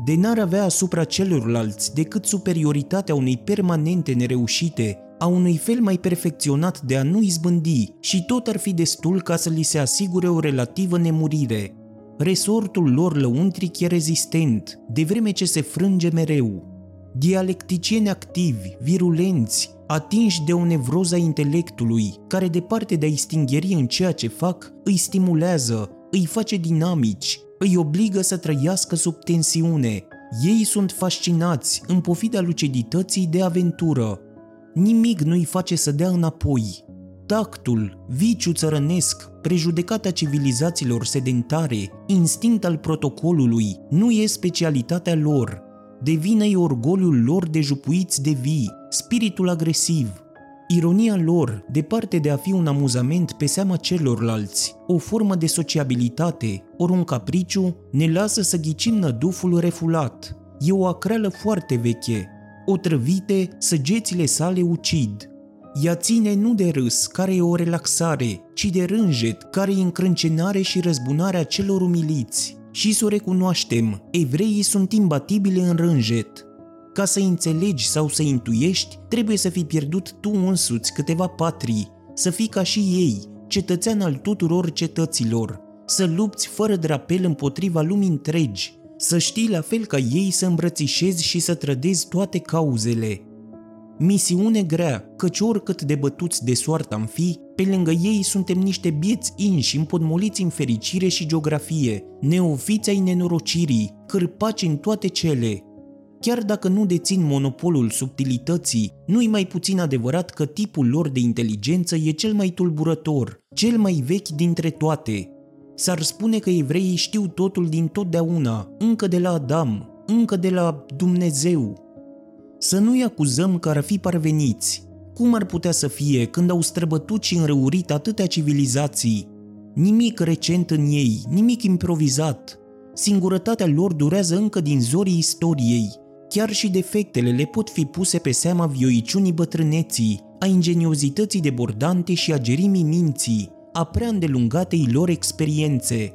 De n-ar avea asupra celorlalți decât superioritatea unei permanente nereușite, a unui fel mai perfecționat de a nu izbândi și tot ar fi destul ca să li se asigure o relativă nemurire. Resortul lor lăuntric e rezistent, de vreme ce se frânge mereu. Dialecticieni activi, virulenți, atinși de o nevroză a intelectului, care departe de a-i stingheri în ceea ce fac, îi stimulează, îi face dinamici, îi obligă să trăiască sub tensiune. Ei sunt fascinați, în pofida lucidității de aventură. Nimic nu îi face să dea înapoi. Tactul, viciu țărănesc, prejudecata civilizațiilor sedentare, instinct al protocolului, nu e specialitatea lor. Devine-i orgoliul lor de jupuiți de vii, spiritul agresiv. Ironia lor, departe de a fi un amuzament pe seama celorlalți, o formă de sociabilitate, ori un capriciu, ne lasă să ghicim năduful refulat. E o acreală foarte veche. Otrăvite, săgețile sale ucid. Ea ține nu de râs, care e o relaxare, ci de rânjet, care e încrâncenare și răzbunarea celor umiliți. Și să o recunoaștem, evreii sunt imbatibile în rânjet. Ca să înțelegi sau să intuiești, trebuie să fi pierdut tu însuți câteva patrii, să fii ca și ei, cetățean al tuturor cetăților, să lupți fără drapel împotriva lumii întregi, să știi la fel ca ei să îmbrățișezi și să trădezi toate cauzele. Misiune grea, căci oricât de bătuți de soartă am fi, pe lângă ei suntem niște bieți inși împodmoliți în fericire și geografie, neofiți ai nenorocirii, cârpaci în toate cele, Chiar dacă nu dețin monopolul subtilității, nu-i mai puțin adevărat că tipul lor de inteligență e cel mai tulburător, cel mai vechi dintre toate. S-ar spune că evreii știu totul din totdeauna, încă de la Adam, încă de la Dumnezeu. Să nu-i acuzăm că ar fi parveniți. Cum ar putea să fie când au străbătut și înrăurit atâtea civilizații? Nimic recent în ei, nimic improvizat. Singurătatea lor durează încă din zorii istoriei, Chiar și defectele le pot fi puse pe seama vioiciunii bătrâneții, a ingeniozității debordante și a gerimii minții, a prea îndelungatei lor experiențe.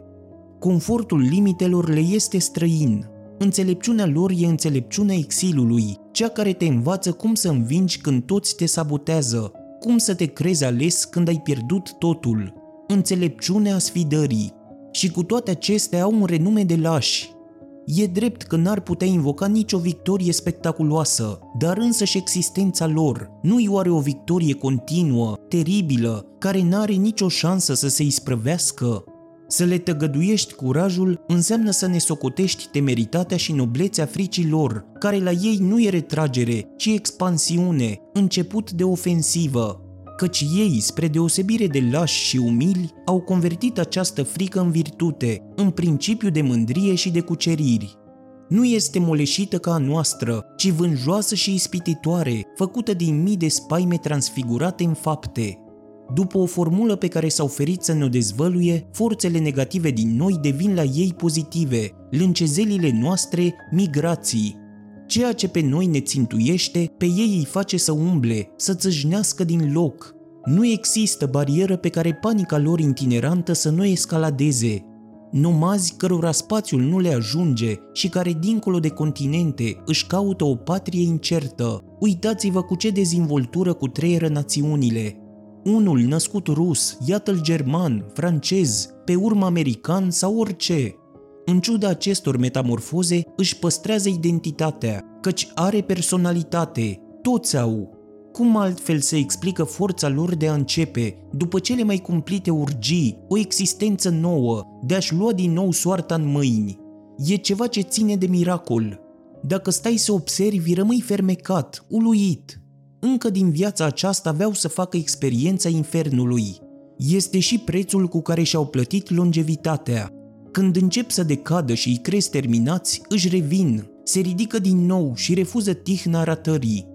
Confortul limitelor le este străin. Înțelepciunea lor e înțelepciunea exilului, cea care te învață cum să învingi când toți te sabotează, cum să te crezi ales când ai pierdut totul, înțelepciunea sfidării. Și cu toate acestea au un renume de lași, E drept că n-ar putea invoca nicio victorie spectaculoasă, dar însăși existența lor nu-i oare o victorie continuă, teribilă, care n-are nicio șansă să se isprăvească? Să le tăgăduiești curajul înseamnă să ne socotești temeritatea și noblețea fricii lor, care la ei nu e retragere, ci expansiune, început de ofensivă căci ei, spre deosebire de lași și umili, au convertit această frică în virtute, în principiu de mândrie și de cuceriri. Nu este moleșită ca a noastră, ci vânjoasă și ispititoare, făcută din mii de spaime transfigurate în fapte. După o formulă pe care s-au ferit să ne-o dezvăluie, forțele negative din noi devin la ei pozitive, lâncezelile noastre migrații, Ceea ce pe noi ne țintuiește, pe ei îi face să umble, să țâșnească din loc. Nu există barieră pe care panica lor itinerantă să nu escaladeze. Nomazi cărora spațiul nu le ajunge și care dincolo de continente își caută o patrie incertă. Uitați-vă cu ce dezvoltură cu treieră națiunile. Unul născut rus, iată-l german, francez, pe urmă american sau orice. În ciuda acestor metamorfoze, își păstrează identitatea, căci are personalitate, toți au. Cum altfel se explică forța lor de a începe, după cele mai cumplite urgii, o existență nouă, de a-și lua din nou soarta în mâini? E ceva ce ține de miracol. Dacă stai să observi, rămâi fermecat, uluit. Încă din viața aceasta aveau să facă experiența infernului. Este și prețul cu care și-au plătit longevitatea, când încep să decadă și îi crezi terminați, își revin, se ridică din nou și refuză tihna ratării.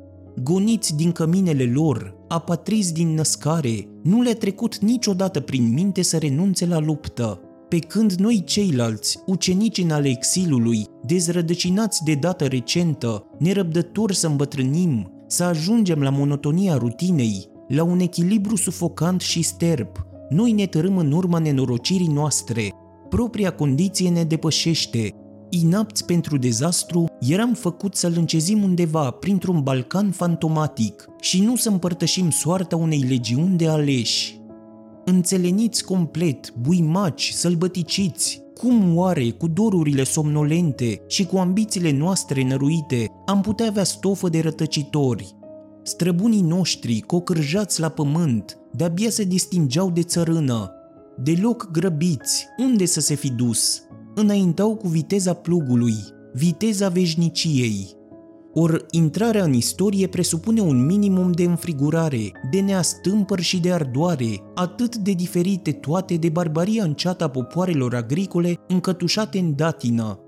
Goniți din căminele lor, apatrizi din născare, nu le-a trecut niciodată prin minte să renunțe la luptă. Pe când noi ceilalți, ucenici în ale exilului, dezrădăcinați de dată recentă, nerăbdători să îmbătrânim, să ajungem la monotonia rutinei, la un echilibru sufocant și sterp. Noi ne tărâm în urma nenorocirii noastre. Propria condiție ne depășește. Inapți pentru dezastru, eram făcut să-l încezim undeva printr-un balcan fantomatic și nu să împărtășim soarta unei legiuni de aleși. Înțeleniți complet, buimaci, sălbăticiți, cum oare, cu dorurile somnolente și cu ambițiile noastre năruite, am putea avea stofă de rătăcitori? Străbunii noștri, cocârjați la pământ, de-abia se distingeau de țărână. Deloc grăbiți, unde să se fi dus? Înaintau cu viteza plugului, viteza veșniciei. Or, intrarea în istorie presupune un minimum de înfrigurare, de neastâmpări și de ardoare, atât de diferite toate de barbaria înceată a popoarelor agricole încătușate în datină.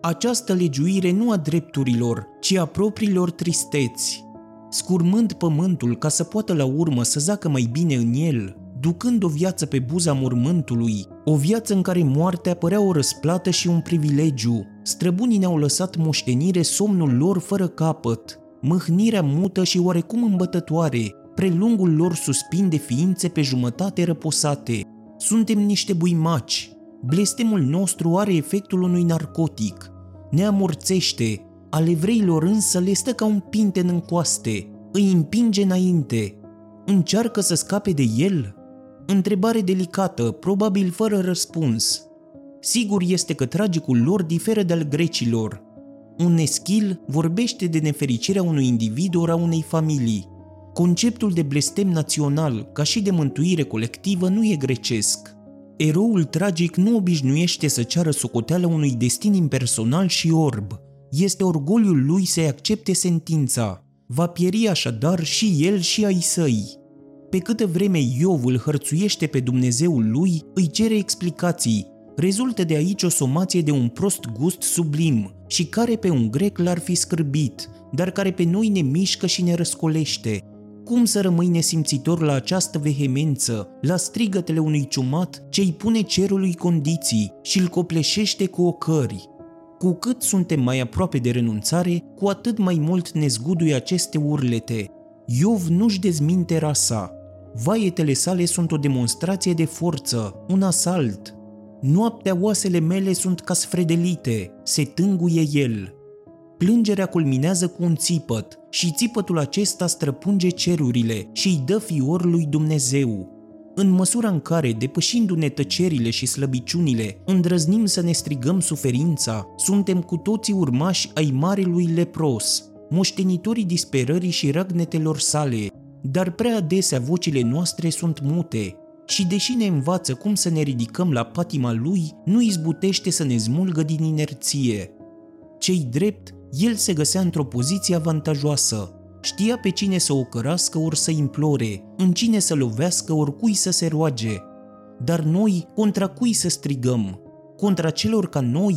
Această legiuire nu a drepturilor, ci a propriilor tristeți. Scurmând pământul ca să poată la urmă să zacă mai bine în el, ducând o viață pe buza mormântului, o viață în care moartea părea o răsplată și un privilegiu. Străbunii ne-au lăsat moștenire somnul lor fără capăt, mâhnirea mută și oarecum îmbătătoare, prelungul lor suspin de ființe pe jumătate răposate. Suntem niște buimaci. Blestemul nostru are efectul unui narcotic. Ne amorțește, ale evreilor însă le stă ca un pinten în coaste, îi împinge înainte. Încearcă să scape de el, Întrebare delicată, probabil fără răspuns. Sigur este că tragicul lor diferă de al grecilor. Un eschil vorbește de nefericirea unui individ ori a unei familii. Conceptul de blestem național, ca și de mântuire colectivă, nu e grecesc. Eroul tragic nu obișnuiește să ceară socoteală unui destin impersonal și orb. Este orgoliul lui să-i accepte sentința. Va pieri așadar și el și ai săi. Pe câtă vreme Iov îl hărțuiește pe Dumnezeul lui, îi cere explicații. Rezultă de aici o somație de un prost gust sublim și care pe un grec l-ar fi scârbit, dar care pe noi ne mișcă și ne răscolește. Cum să rămâi nesimțitor la această vehemență, la strigătele unui ciumat ce îi pune cerului condiții și îl copleșește cu ocări? Cu cât suntem mai aproape de renunțare, cu atât mai mult ne zguduie aceste urlete. Iov nu-și dezminte rasa, Vaietele sale sunt o demonstrație de forță, un asalt. Noaptea oasele mele sunt ca sfredelite, se tânguie el. Plângerea culminează cu un țipăt și țipătul acesta străpunge cerurile și îi dă fior lui Dumnezeu. În măsura în care, depășindu-ne tăcerile și slăbiciunile, îndrăznim să ne strigăm suferința, suntem cu toții urmași ai marelui lepros, moștenitorii disperării și răgnetelor sale, dar prea adesea vocile noastre sunt mute și deși ne învață cum să ne ridicăm la patima lui, nu izbutește să ne smulgă din inerție. Cei drept, el se găsea într-o poziție avantajoasă. Știa pe cine să o cărască ori să implore, în cine să lovească ori cui să se roage. Dar noi, contra cui să strigăm? Contra celor ca noi?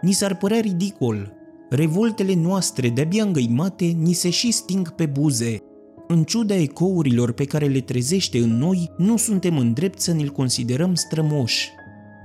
Ni s-ar părea ridicol. Revoltele noastre de-abia îngăimate ni se și sting pe buze, în ciuda ecourilor pe care le trezește în noi, nu suntem îndrept să ne-l considerăm strămoși.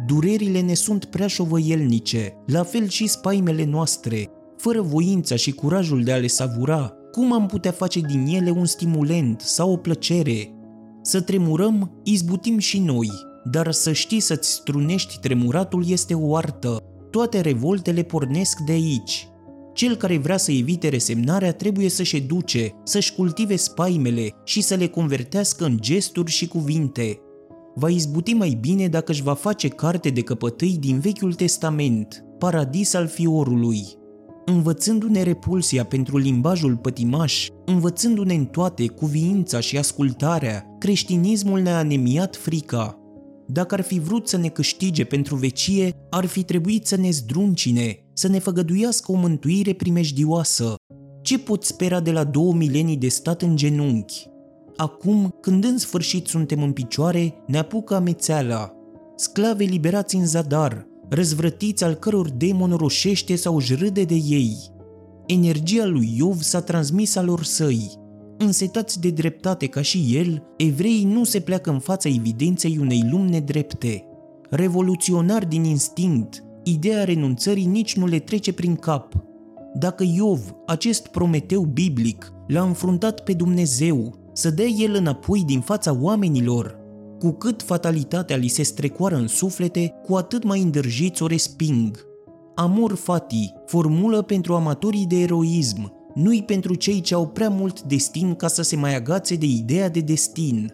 Durerile ne sunt prea șovăielnice, la fel și spaimele noastre. Fără voința și curajul de a le savura, cum am putea face din ele un stimulent sau o plăcere? Să tremurăm, izbutim și noi, dar să știi să-ți strunești tremuratul este o artă. Toate revoltele pornesc de aici, cel care vrea să evite resemnarea trebuie să-și educe, să-și cultive spaimele și să le convertească în gesturi și cuvinte. Va izbuti mai bine dacă își va face carte de căpătâi din Vechiul Testament, paradis al fiorului. Învățându-ne repulsia pentru limbajul pătimaș, învățându-ne în toate cuviința și ascultarea, creștinismul ne-a anemiat frica, dacă ar fi vrut să ne câștige pentru vecie, ar fi trebuit să ne zdruncine, să ne făgăduiască o mântuire primejdioasă. Ce pot spera de la două milenii de stat în genunchi? Acum, când în sfârșit suntem în picioare, ne apucă amețeala. Sclave liberați în zadar, răzvrătiți al căror demon roșește sau își râde de ei. Energia lui Iov s-a transmis alor săi, Însetați de dreptate ca și el, evreii nu se pleacă în fața evidenței unei lumi nedrepte. Revoluționar din instinct, ideea renunțării nici nu le trece prin cap. Dacă Iov, acest Prometeu biblic, l-a înfruntat pe Dumnezeu, să dea el înapoi din fața oamenilor, cu cât fatalitatea li se strecoară în suflete, cu atât mai îndrăjiți o resping. Amor fati, formulă pentru amatorii de eroism, nu-i pentru cei ce au prea mult destin ca să se mai agațe de ideea de destin.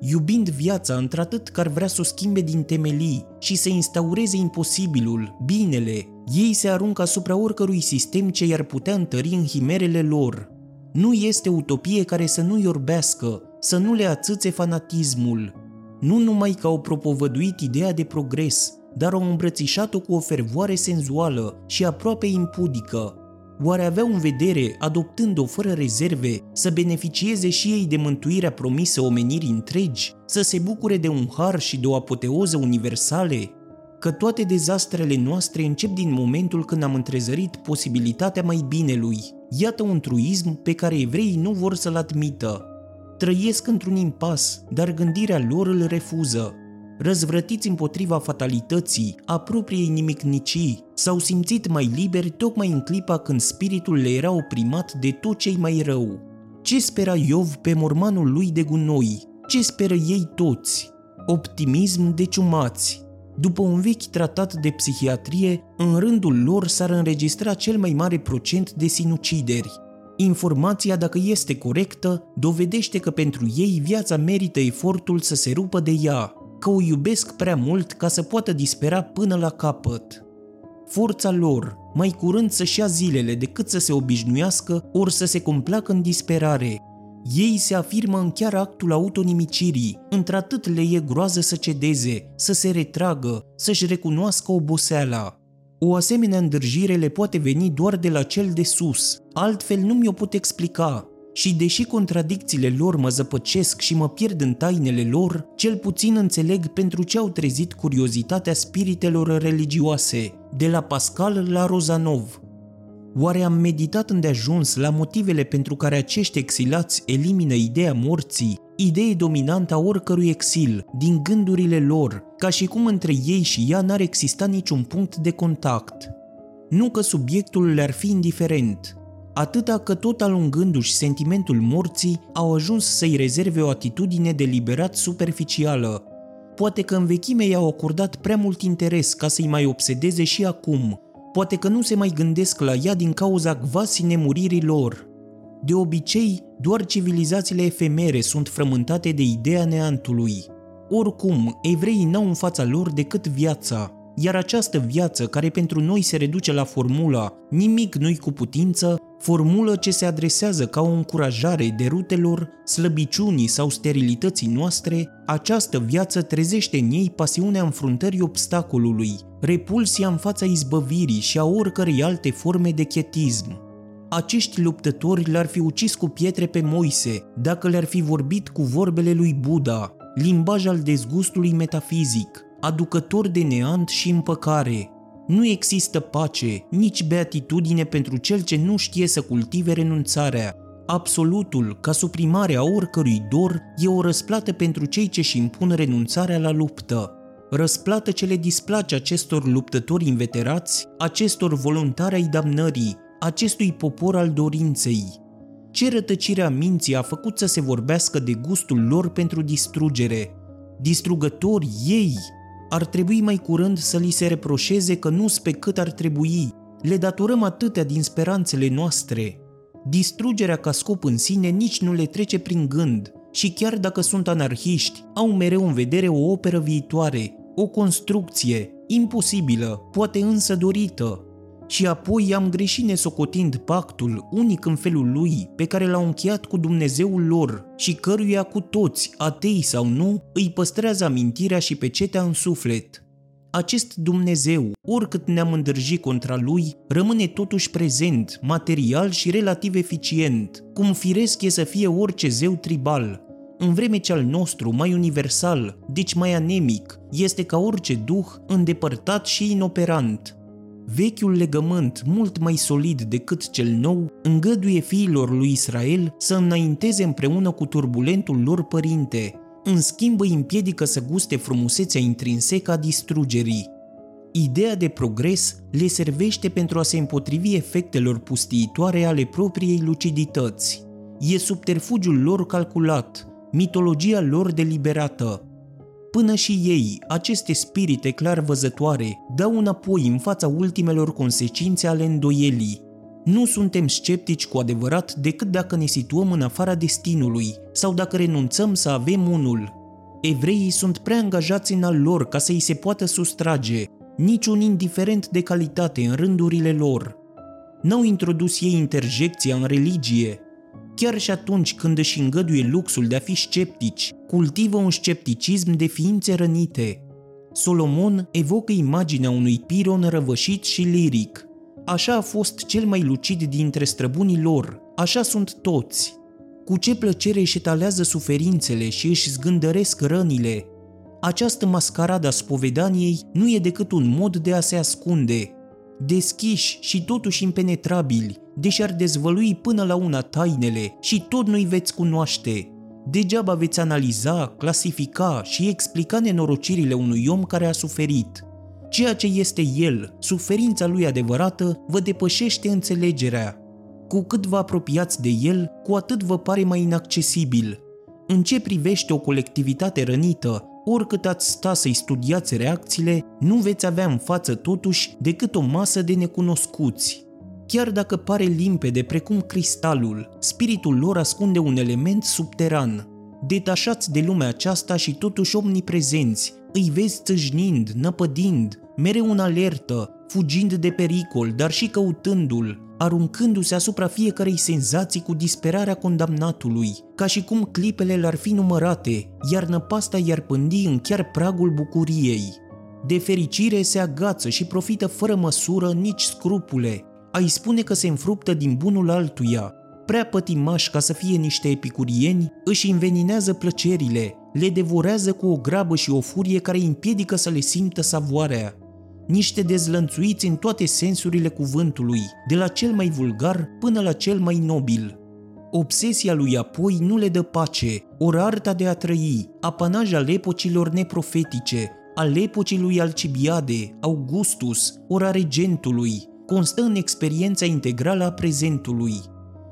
Iubind viața într-atât că ar vrea să o schimbe din temelii și să instaureze imposibilul, binele, ei se aruncă asupra oricărui sistem ce i-ar putea întări în himerele lor. Nu este utopie care să nu iorbească, să nu le atâțe fanatismul. Nu numai că au propovăduit ideea de progres, dar au îmbrățișat-o cu o fervoare senzuală și aproape impudică, Oare aveau în vedere, adoptând-o fără rezerve, să beneficieze și ei de mântuirea promisă omenirii întregi, să se bucure de un har și de o apoteoză universale? Că toate dezastrele noastre încep din momentul când am întrezărit posibilitatea mai binelui. Iată un truism pe care evreii nu vor să-l admită. Trăiesc într-un impas, dar gândirea lor îl refuză răzvrătiți împotriva fatalității, a propriei nimicnicii, s-au simțit mai liberi tocmai în clipa când spiritul le era oprimat de tot ce mai rău. Ce spera Iov pe mormanul lui de gunoi? Ce speră ei toți? Optimism de ciumați. După un vechi tratat de psihiatrie, în rândul lor s-ar înregistra cel mai mare procent de sinucideri. Informația, dacă este corectă, dovedește că pentru ei viața merită efortul să se rupă de ea, că o iubesc prea mult ca să poată dispera până la capăt. Forța lor, mai curând să-și ia zilele decât să se obișnuiască ori să se complacă în disperare. Ei se afirmă în chiar actul autonimicirii, într-atât le e groază să cedeze, să se retragă, să-și recunoască oboseala. O asemenea îndârjire le poate veni doar de la cel de sus, altfel nu mi-o pot explica, și deși contradicțiile lor mă zăpăcesc și mă pierd în tainele lor, cel puțin înțeleg pentru ce au trezit curiozitatea spiritelor religioase, de la Pascal la Rozanov. Oare am meditat îndeajuns la motivele pentru care acești exilați elimină ideea morții, idee dominantă a oricărui exil, din gândurile lor, ca și cum între ei și ea n-ar exista niciun punct de contact? Nu că subiectul le-ar fi indiferent, atâta că tot alungându-și sentimentul morții, au ajuns să-i rezerve o atitudine deliberat superficială. Poate că în vechime i-au acordat prea mult interes ca să-i mai obsedeze și acum. Poate că nu se mai gândesc la ea din cauza gvasii nemuririi lor. De obicei, doar civilizațiile efemere sunt frământate de ideea neantului. Oricum, evreii n-au în fața lor decât viața, iar această viață, care pentru noi se reduce la formula nimic nu-i cu putință, formulă ce se adresează ca o încurajare de rutelor, slăbiciunii sau sterilității noastre, această viață trezește în ei pasiunea înfruntării obstacolului, repulsia în fața izbăvirii și a oricărei alte forme de chetism. Acești luptători le-ar fi ucis cu pietre pe Moise, dacă le-ar fi vorbit cu vorbele lui Buddha, limbaj al dezgustului metafizic, aducător de neant și împăcare. Nu există pace, nici beatitudine pentru cel ce nu știe să cultive renunțarea. Absolutul, ca suprimare a oricărui dor, e o răsplată pentru cei ce își impun renunțarea la luptă. Răsplată ce le displace acestor luptători inveterați, acestor voluntari ai damnării, acestui popor al dorinței. Ce rătăcirea minții a făcut să se vorbească de gustul lor pentru distrugere? Distrugători ei, ar trebui mai curând să li se reproșeze că nu pe cât ar trebui, le datorăm atâtea din speranțele noastre. Distrugerea ca scop în sine nici nu le trece prin gând și chiar dacă sunt anarhiști, au mereu în vedere o operă viitoare, o construcție, imposibilă, poate însă dorită, și apoi am greșit nesocotind pactul, unic în felul lui, pe care l-au încheiat cu Dumnezeul lor și căruia cu toți, atei sau nu, îi păstrează amintirea și pecetea în suflet. Acest Dumnezeu, oricât ne-am îndrăjit contra lui, rămâne totuși prezent, material și relativ eficient, cum firesc e să fie orice zeu tribal, în vreme ce al nostru, mai universal, deci mai anemic, este ca orice duh îndepărtat și inoperant, Vechiul legământ, mult mai solid decât cel nou, îngăduie fiilor lui Israel să înainteze împreună cu turbulentul lor părinte, în schimb îi împiedică să guste frumusețea intrinsecă a distrugerii. Ideea de progres le servește pentru a se împotrivi efectelor pustiitoare ale propriei lucidități. E subterfugiul lor calculat, mitologia lor deliberată. Până și ei, aceste spirite clar văzătoare, dau înapoi în fața ultimelor consecințe ale îndoielii. Nu suntem sceptici cu adevărat decât dacă ne situăm în afara destinului sau dacă renunțăm să avem unul. Evreii sunt prea angajați în al lor ca să îi se poată sustrage, niciun indiferent de calitate în rândurile lor. N-au introdus ei interjecția în religie. Chiar și atunci când își îngăduie luxul de a fi sceptici, cultivă un scepticism de ființe rănite. Solomon evocă imaginea unui piron răvășit și liric. Așa a fost cel mai lucid dintre străbunii lor, așa sunt toți. Cu ce plăcere își etalează suferințele și își zgândăresc rănile, această mascaradă a spovedaniei nu e decât un mod de a se ascunde. Deschiși și totuși impenetrabili, deși ar dezvălui până la una tainele și tot nu-i veți cunoaște. Degeaba veți analiza, clasifica și explica nenorocirile unui om care a suferit. Ceea ce este el, suferința lui adevărată, vă depășește înțelegerea. Cu cât vă apropiați de el, cu atât vă pare mai inaccesibil. În ce privește o colectivitate rănită, oricât ați sta să-i studiați reacțiile, nu veți avea în față totuși decât o masă de necunoscuți. Chiar dacă pare limpede precum cristalul, spiritul lor ascunde un element subteran. Detașați de lumea aceasta și totuși omniprezenți, îi vezi țâșnind, năpădind, mereu în alertă, fugind de pericol, dar și căutându-l, aruncându-se asupra fiecarei senzații cu disperarea condamnatului, ca și cum clipele l-ar fi numărate, iar năpasta i-ar pândi în chiar pragul bucuriei. De fericire se agață și profită fără măsură nici scrupule. Ai spune că se înfruptă din bunul altuia, prea pătimași ca să fie niște epicurieni, își înveninează plăcerile, le devorează cu o grabă și o furie care îi împiedică să le simtă savoarea niște dezlănțuiți în toate sensurile cuvântului, de la cel mai vulgar până la cel mai nobil. Obsesia lui apoi nu le dă pace, ori arta de a trăi, apanaj al epocilor neprofetice, al epocii lui Alcibiade, Augustus, ori a regentului, constă în experiența integrală a prezentului.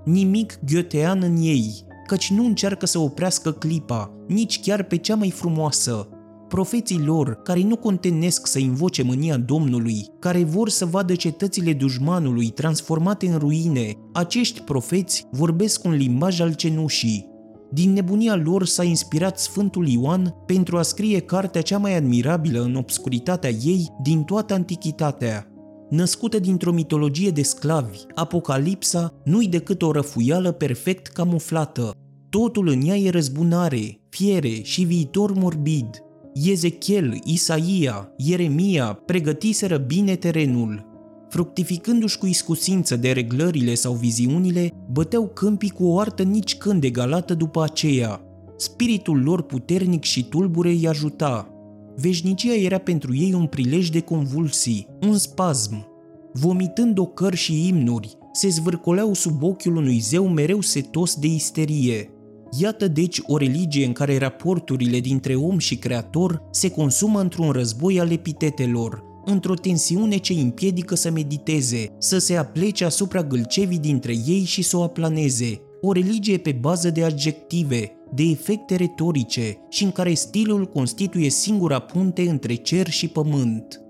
Nimic gheotean în ei, căci nu încearcă să oprească clipa, nici chiar pe cea mai frumoasă, profeții lor, care nu contenesc să invoce mânia Domnului, care vor să vadă cetățile dușmanului transformate în ruine, acești profeți vorbesc un limbaj al cenușii. Din nebunia lor s-a inspirat Sfântul Ioan pentru a scrie cartea cea mai admirabilă în obscuritatea ei din toată antichitatea. Născută dintr-o mitologie de sclavi, Apocalipsa nu-i decât o răfuială perfect camuflată. Totul în ea e răzbunare, fiere și viitor morbid – Ezechiel, Isaia, Ieremia pregătiseră bine terenul. Fructificându-și cu iscusință de reglările sau viziunile, băteau câmpii cu o artă nici când egalată după aceea. Spiritul lor puternic și tulbure îi ajuta. Veșnicia era pentru ei un prilej de convulsii, un spasm. Vomitând ocări și imnuri, se zvârcoleau sub ochiul unui zeu mereu setos de isterie. Iată deci o religie în care raporturile dintre om și creator se consumă într-un război al epitetelor, într-o tensiune ce împiedică să mediteze, să se aplece asupra gâlcevii dintre ei și să o aplaneze, o religie pe bază de adjective, de efecte retorice și în care stilul constituie singura punte între cer și pământ.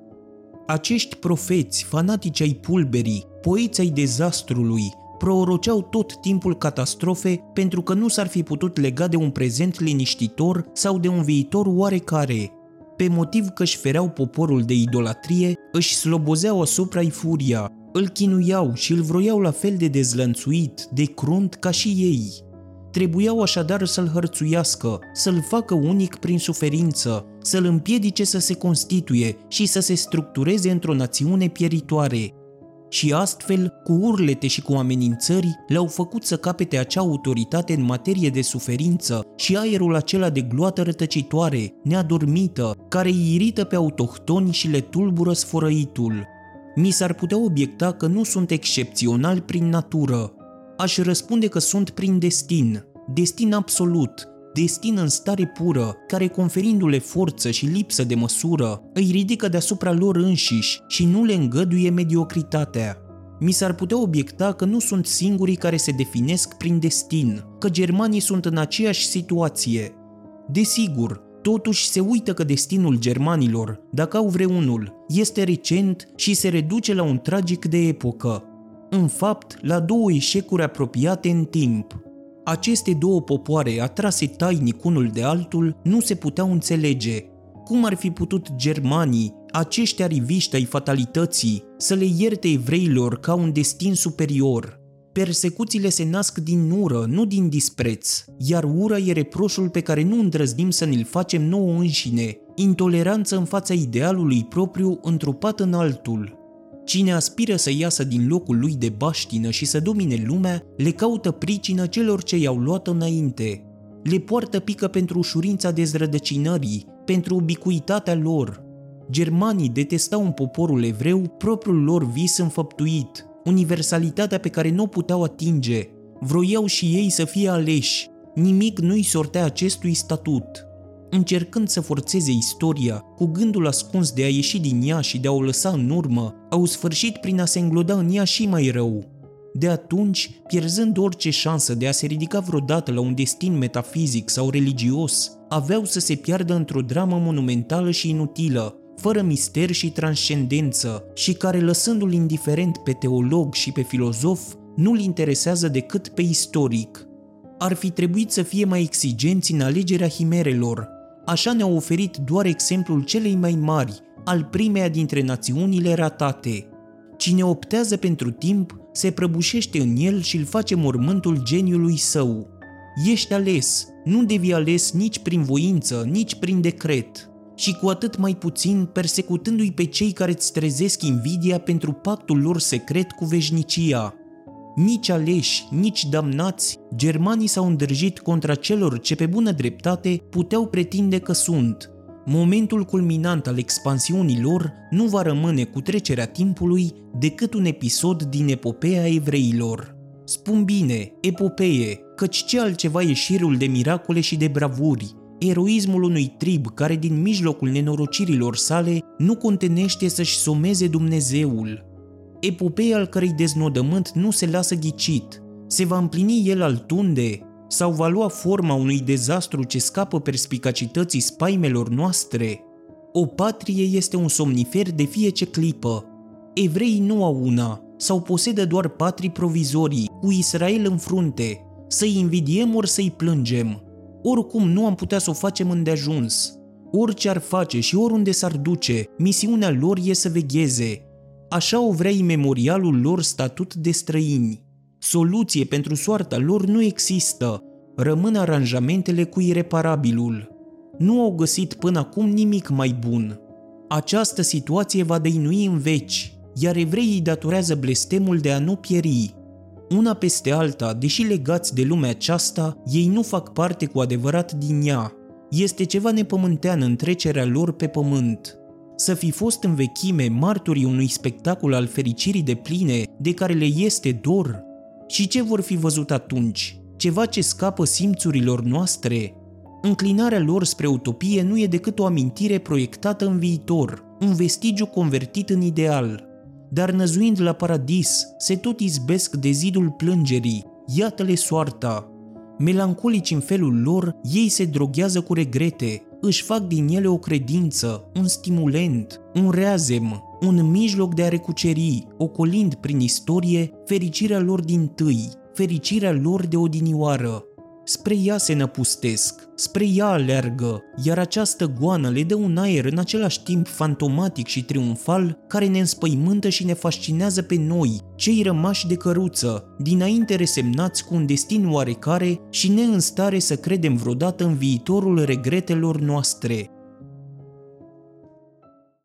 Acești profeți, fanatici ai pulberii, poeți ai dezastrului, proroceau tot timpul catastrofe pentru că nu s-ar fi putut lega de un prezent liniștitor sau de un viitor oarecare. Pe motiv că își fereau poporul de idolatrie, își slobozeau asupra-i furia, îl chinuiau și îl vroiau la fel de dezlănțuit, de crunt ca și ei. Trebuiau așadar să-l hărțuiască, să-l facă unic prin suferință, să-l împiedice să se constituie și să se structureze într-o națiune pieritoare, și astfel, cu urlete și cu amenințări, le-au făcut să capete acea autoritate în materie de suferință și aerul acela de gloată rătăcitoare, neadormită, care îi irită pe autohtoni și le tulbură sfărăitul. Mi s-ar putea obiecta că nu sunt excepțional prin natură. Aș răspunde că sunt prin destin, destin absolut, destin în stare pură, care conferindu-le forță și lipsă de măsură, îi ridică deasupra lor înșiși și nu le îngăduie mediocritatea. Mi s-ar putea obiecta că nu sunt singurii care se definesc prin destin, că germanii sunt în aceeași situație. Desigur, totuși se uită că destinul germanilor, dacă au vreunul, este recent și se reduce la un tragic de epocă. În fapt, la două eșecuri apropiate în timp. Aceste două popoare, atrase tainic unul de altul, nu se puteau înțelege. Cum ar fi putut germanii, aceștia riviști ai fatalității, să le ierte evreilor ca un destin superior? Persecuțiile se nasc din ură, nu din dispreț, iar ura e reproșul pe care nu îndrăznim să ne-l facem nouă înșine, intoleranță în fața idealului propriu întrupat în altul. Cine aspiră să iasă din locul lui de baștină și să domine lumea, le caută pricină celor ce i-au luat înainte. Le poartă pică pentru ușurința dezrădăcinării, pentru ubicuitatea lor. Germanii detestau în poporul evreu propriul lor vis înfăptuit, universalitatea pe care nu o puteau atinge. Vroiau și ei să fie aleși. Nimic nu-i sortea acestui statut încercând să forțeze istoria, cu gândul ascuns de a ieși din ea și de a o lăsa în urmă, au sfârșit prin a se îngloda în ea și mai rău. De atunci, pierzând orice șansă de a se ridica vreodată la un destin metafizic sau religios, aveau să se piardă într-o dramă monumentală și inutilă, fără mister și transcendență, și care, lăsându-l indiferent pe teolog și pe filozof, nu-l interesează decât pe istoric. Ar fi trebuit să fie mai exigenți în alegerea himerelor, Așa ne-a oferit doar exemplul celei mai mari, al primeia dintre națiunile ratate. Cine optează pentru timp, se prăbușește în el și îl face mormântul geniului său. Ești ales, nu devii ales nici prin voință, nici prin decret. Și cu atât mai puțin persecutându-i pe cei care îți trezesc invidia pentru pactul lor secret cu veșnicia. Nici aleși, nici damnați, germanii s-au îndrăjit contra celor ce pe bună dreptate puteau pretinde că sunt. Momentul culminant al expansiunii lor nu va rămâne cu trecerea timpului decât un episod din epopeea evreilor. Spun bine, epopee, căci ce altceva e șirul de miracole și de bravuri, eroismul unui trib care din mijlocul nenorocirilor sale nu contenește să-și someze Dumnezeul, epopee al cărei deznodământ nu se lasă ghicit. Se va împlini el al tunde sau va lua forma unui dezastru ce scapă perspicacității spaimelor noastre? O patrie este un somnifer de fie ce clipă. Evreii nu au una, sau posedă doar patrii provizorii, cu Israel în frunte, să-i invidiem ori să-i plângem. Oricum nu am putea să o facem îndeajuns. Orice ar face și oriunde s-ar duce, misiunea lor e să vegheze, Așa o vrea memorialul lor statut de străini. Soluție pentru soarta lor nu există, rămân aranjamentele cu ireparabilul. Nu au găsit până acum nimic mai bun. Această situație va dăinui în veci, iar evreii datorează blestemul de a nu pieri. Una peste alta, deși legați de lumea aceasta, ei nu fac parte cu adevărat din ea. Este ceva nepământean în trecerea lor pe pământ să fi fost în vechime martorii unui spectacol al fericirii de pline de care le este dor? Și ce vor fi văzut atunci? Ceva ce scapă simțurilor noastre? Înclinarea lor spre utopie nu e decât o amintire proiectată în viitor, un vestigiu convertit în ideal. Dar năzuind la paradis, se tot izbesc de zidul plângerii, iată-le soarta. Melancolici în felul lor, ei se droghează cu regrete, își fac din ele o credință, un stimulent, un reazem, un mijloc de a recuceri, ocolind prin istorie fericirea lor din tâi, fericirea lor de odinioară. Spre ea se năpustesc, spre ea alergă, iar această goană le dă un aer în același timp fantomatic și triumfal care ne înspăimântă și ne fascinează pe noi, cei rămași de căruță, dinainte resemnați cu un destin oarecare și ne în stare să credem vreodată în viitorul regretelor noastre.